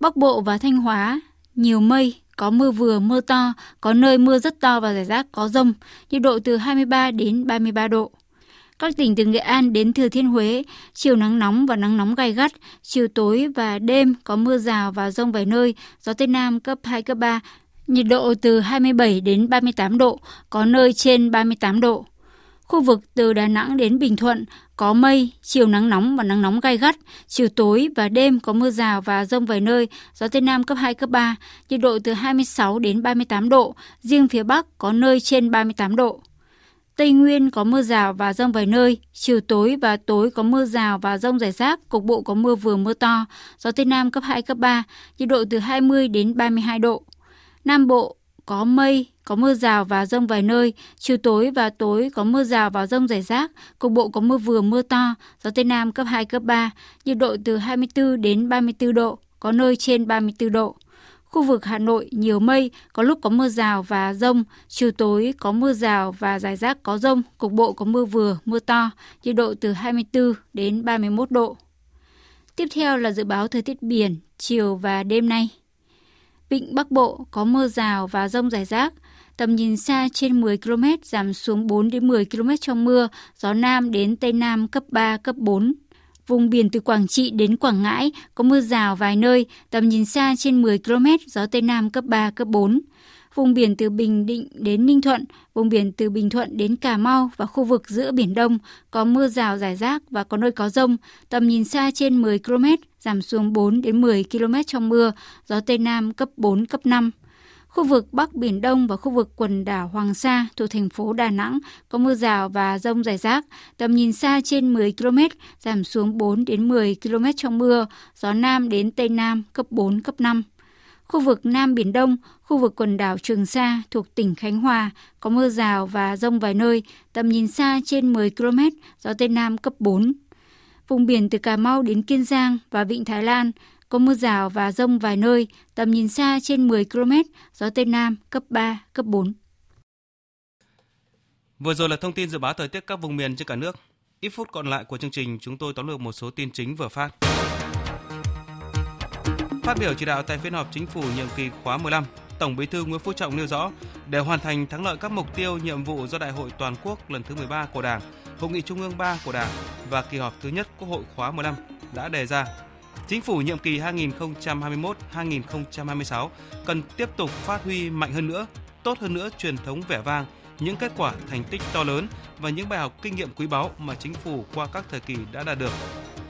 Bắc Bộ và Thanh Hóa nhiều mây, có mưa vừa, mưa to, có nơi mưa rất to và rải rác có rông, nhiệt độ từ 23 đến 33 độ. Các tỉnh từ Nghệ An đến Thừa Thiên Huế, chiều nắng nóng và nắng nóng gai gắt, chiều tối và đêm có mưa rào và rông vài nơi, gió Tây Nam cấp 2, cấp 3, nhiệt độ từ 27 đến 38 độ, có nơi trên 38 độ. Khu vực từ Đà Nẵng đến Bình Thuận có mây, chiều nắng nóng và nắng nóng gai gắt, chiều tối và đêm có mưa rào và rông vài nơi, gió Tây Nam cấp 2, cấp 3, nhiệt độ từ 26 đến 38 độ, riêng phía Bắc có nơi trên 38 độ. Tây Nguyên có mưa rào và rông vài nơi, chiều tối và tối có mưa rào và rông rải rác, cục bộ có mưa vừa mưa to, gió Tây Nam cấp 2, cấp 3, nhiệt độ từ 20 đến 32 độ. Nam Bộ có mây, có mưa rào và rông vài nơi, chiều tối và tối có mưa rào và rông rải rác, cục bộ có mưa vừa mưa to, gió Tây Nam cấp 2, cấp 3, nhiệt độ từ 24 đến 34 độ, có nơi trên 34 độ. Khu vực Hà Nội nhiều mây, có lúc có mưa rào và rông, chiều tối có mưa rào và rải rác có rông, cục bộ có mưa vừa, mưa to, nhiệt độ từ 24 đến 31 độ. Tiếp theo là dự báo thời tiết biển, chiều và đêm nay. Vịnh Bắc Bộ có mưa rào và rông rải rác, tầm nhìn xa trên 10 km giảm xuống 4 đến 10 km trong mưa, gió Nam đến Tây Nam cấp 3, cấp 4. Vùng biển từ Quảng Trị đến Quảng Ngãi có mưa rào vài nơi, tầm nhìn xa trên 10 km, gió Tây Nam cấp 3, cấp 4. Vùng biển từ Bình Định đến Ninh Thuận, vùng biển từ Bình Thuận đến Cà Mau và khu vực giữa Biển Đông có mưa rào rải rác và có nơi có rông, tầm nhìn xa trên 10 km, giảm xuống 4 đến 10 km trong mưa, gió Tây Nam cấp 4, cấp 5. Khu vực Bắc Biển Đông và khu vực quần đảo Hoàng Sa thuộc thành phố Đà Nẵng có mưa rào và rông rải rác, tầm nhìn xa trên 10 km, giảm xuống 4 đến 10 km trong mưa, gió Nam đến Tây Nam cấp 4, cấp 5. Khu vực Nam Biển Đông, khu vực quần đảo Trường Sa thuộc tỉnh Khánh Hòa có mưa rào và rông vài nơi, tầm nhìn xa trên 10 km, gió Tây Nam cấp 4. Vùng biển từ Cà Mau đến Kiên Giang và Vịnh Thái Lan có mưa rào và rông vài nơi, tầm nhìn xa trên 10 km, gió Tây Nam cấp 3, cấp 4. Vừa rồi là thông tin dự báo thời tiết các vùng miền trên cả nước. Ít phút còn lại của chương trình, chúng tôi tóm lược một số tin chính vừa phát. Phát biểu chỉ đạo tại phiên họp chính phủ nhiệm kỳ khóa 15, Tổng Bí thư Nguyễn Phú Trọng nêu rõ, để hoàn thành thắng lợi các mục tiêu nhiệm vụ do Đại hội toàn quốc lần thứ 13 của Đảng, Hội nghị Trung ương 3 của Đảng và kỳ họp thứ nhất Quốc hội khóa 15 đã đề ra, Chính phủ nhiệm kỳ 2021-2026 cần tiếp tục phát huy mạnh hơn nữa, tốt hơn nữa truyền thống vẻ vang, những kết quả thành tích to lớn và những bài học kinh nghiệm quý báu mà chính phủ qua các thời kỳ đã đạt được.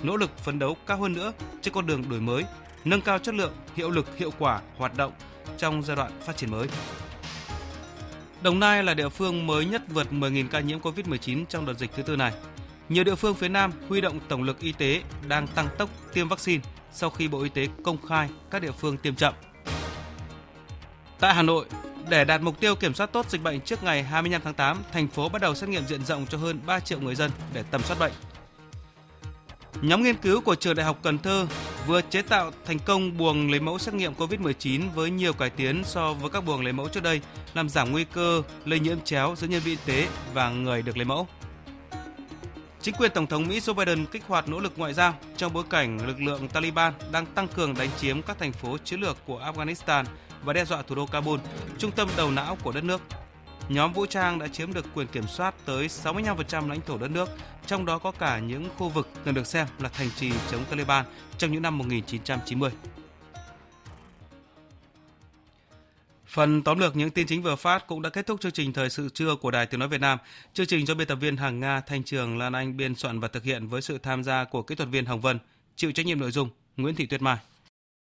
Nỗ lực phấn đấu cao hơn nữa trên con đường đổi mới, nâng cao chất lượng, hiệu lực, hiệu quả hoạt động trong giai đoạn phát triển mới. Đồng Nai là địa phương mới nhất vượt 10.000 ca nhiễm COVID-19 trong đợt dịch thứ tư này. Nhiều địa phương phía Nam huy động tổng lực y tế đang tăng tốc tiêm vaccine sau khi Bộ Y tế công khai các địa phương tiêm chậm. Tại Hà Nội, để đạt mục tiêu kiểm soát tốt dịch bệnh trước ngày 25 tháng 8, thành phố bắt đầu xét nghiệm diện rộng cho hơn 3 triệu người dân để tầm soát bệnh. Nhóm nghiên cứu của trường Đại học Cần Thơ vừa chế tạo thành công buồng lấy mẫu xét nghiệm COVID-19 với nhiều cải tiến so với các buồng lấy mẫu trước đây, làm giảm nguy cơ lây nhiễm chéo giữa nhân viên y tế và người được lấy mẫu. Chính quyền Tổng thống Mỹ Joe Biden kích hoạt nỗ lực ngoại giao trong bối cảnh lực lượng Taliban đang tăng cường đánh chiếm các thành phố chiến lược của Afghanistan và đe dọa thủ đô Kabul, trung tâm đầu não của đất nước. Nhóm vũ trang đã chiếm được quyền kiểm soát tới 65% lãnh thổ đất nước, trong đó có cả những khu vực từng được xem là thành trì chống Taliban trong những năm 1990. Phần tóm lược những tin chính vừa phát cũng đã kết thúc chương trình thời sự trưa của Đài Tiếng nói Việt Nam. Chương trình do biên tập viên Hằng Nga, Thanh Trường, Lan Anh biên soạn và thực hiện với sự tham gia của kỹ thuật viên Hồng Vân, chịu trách nhiệm nội dung Nguyễn Thị Tuyết Mai.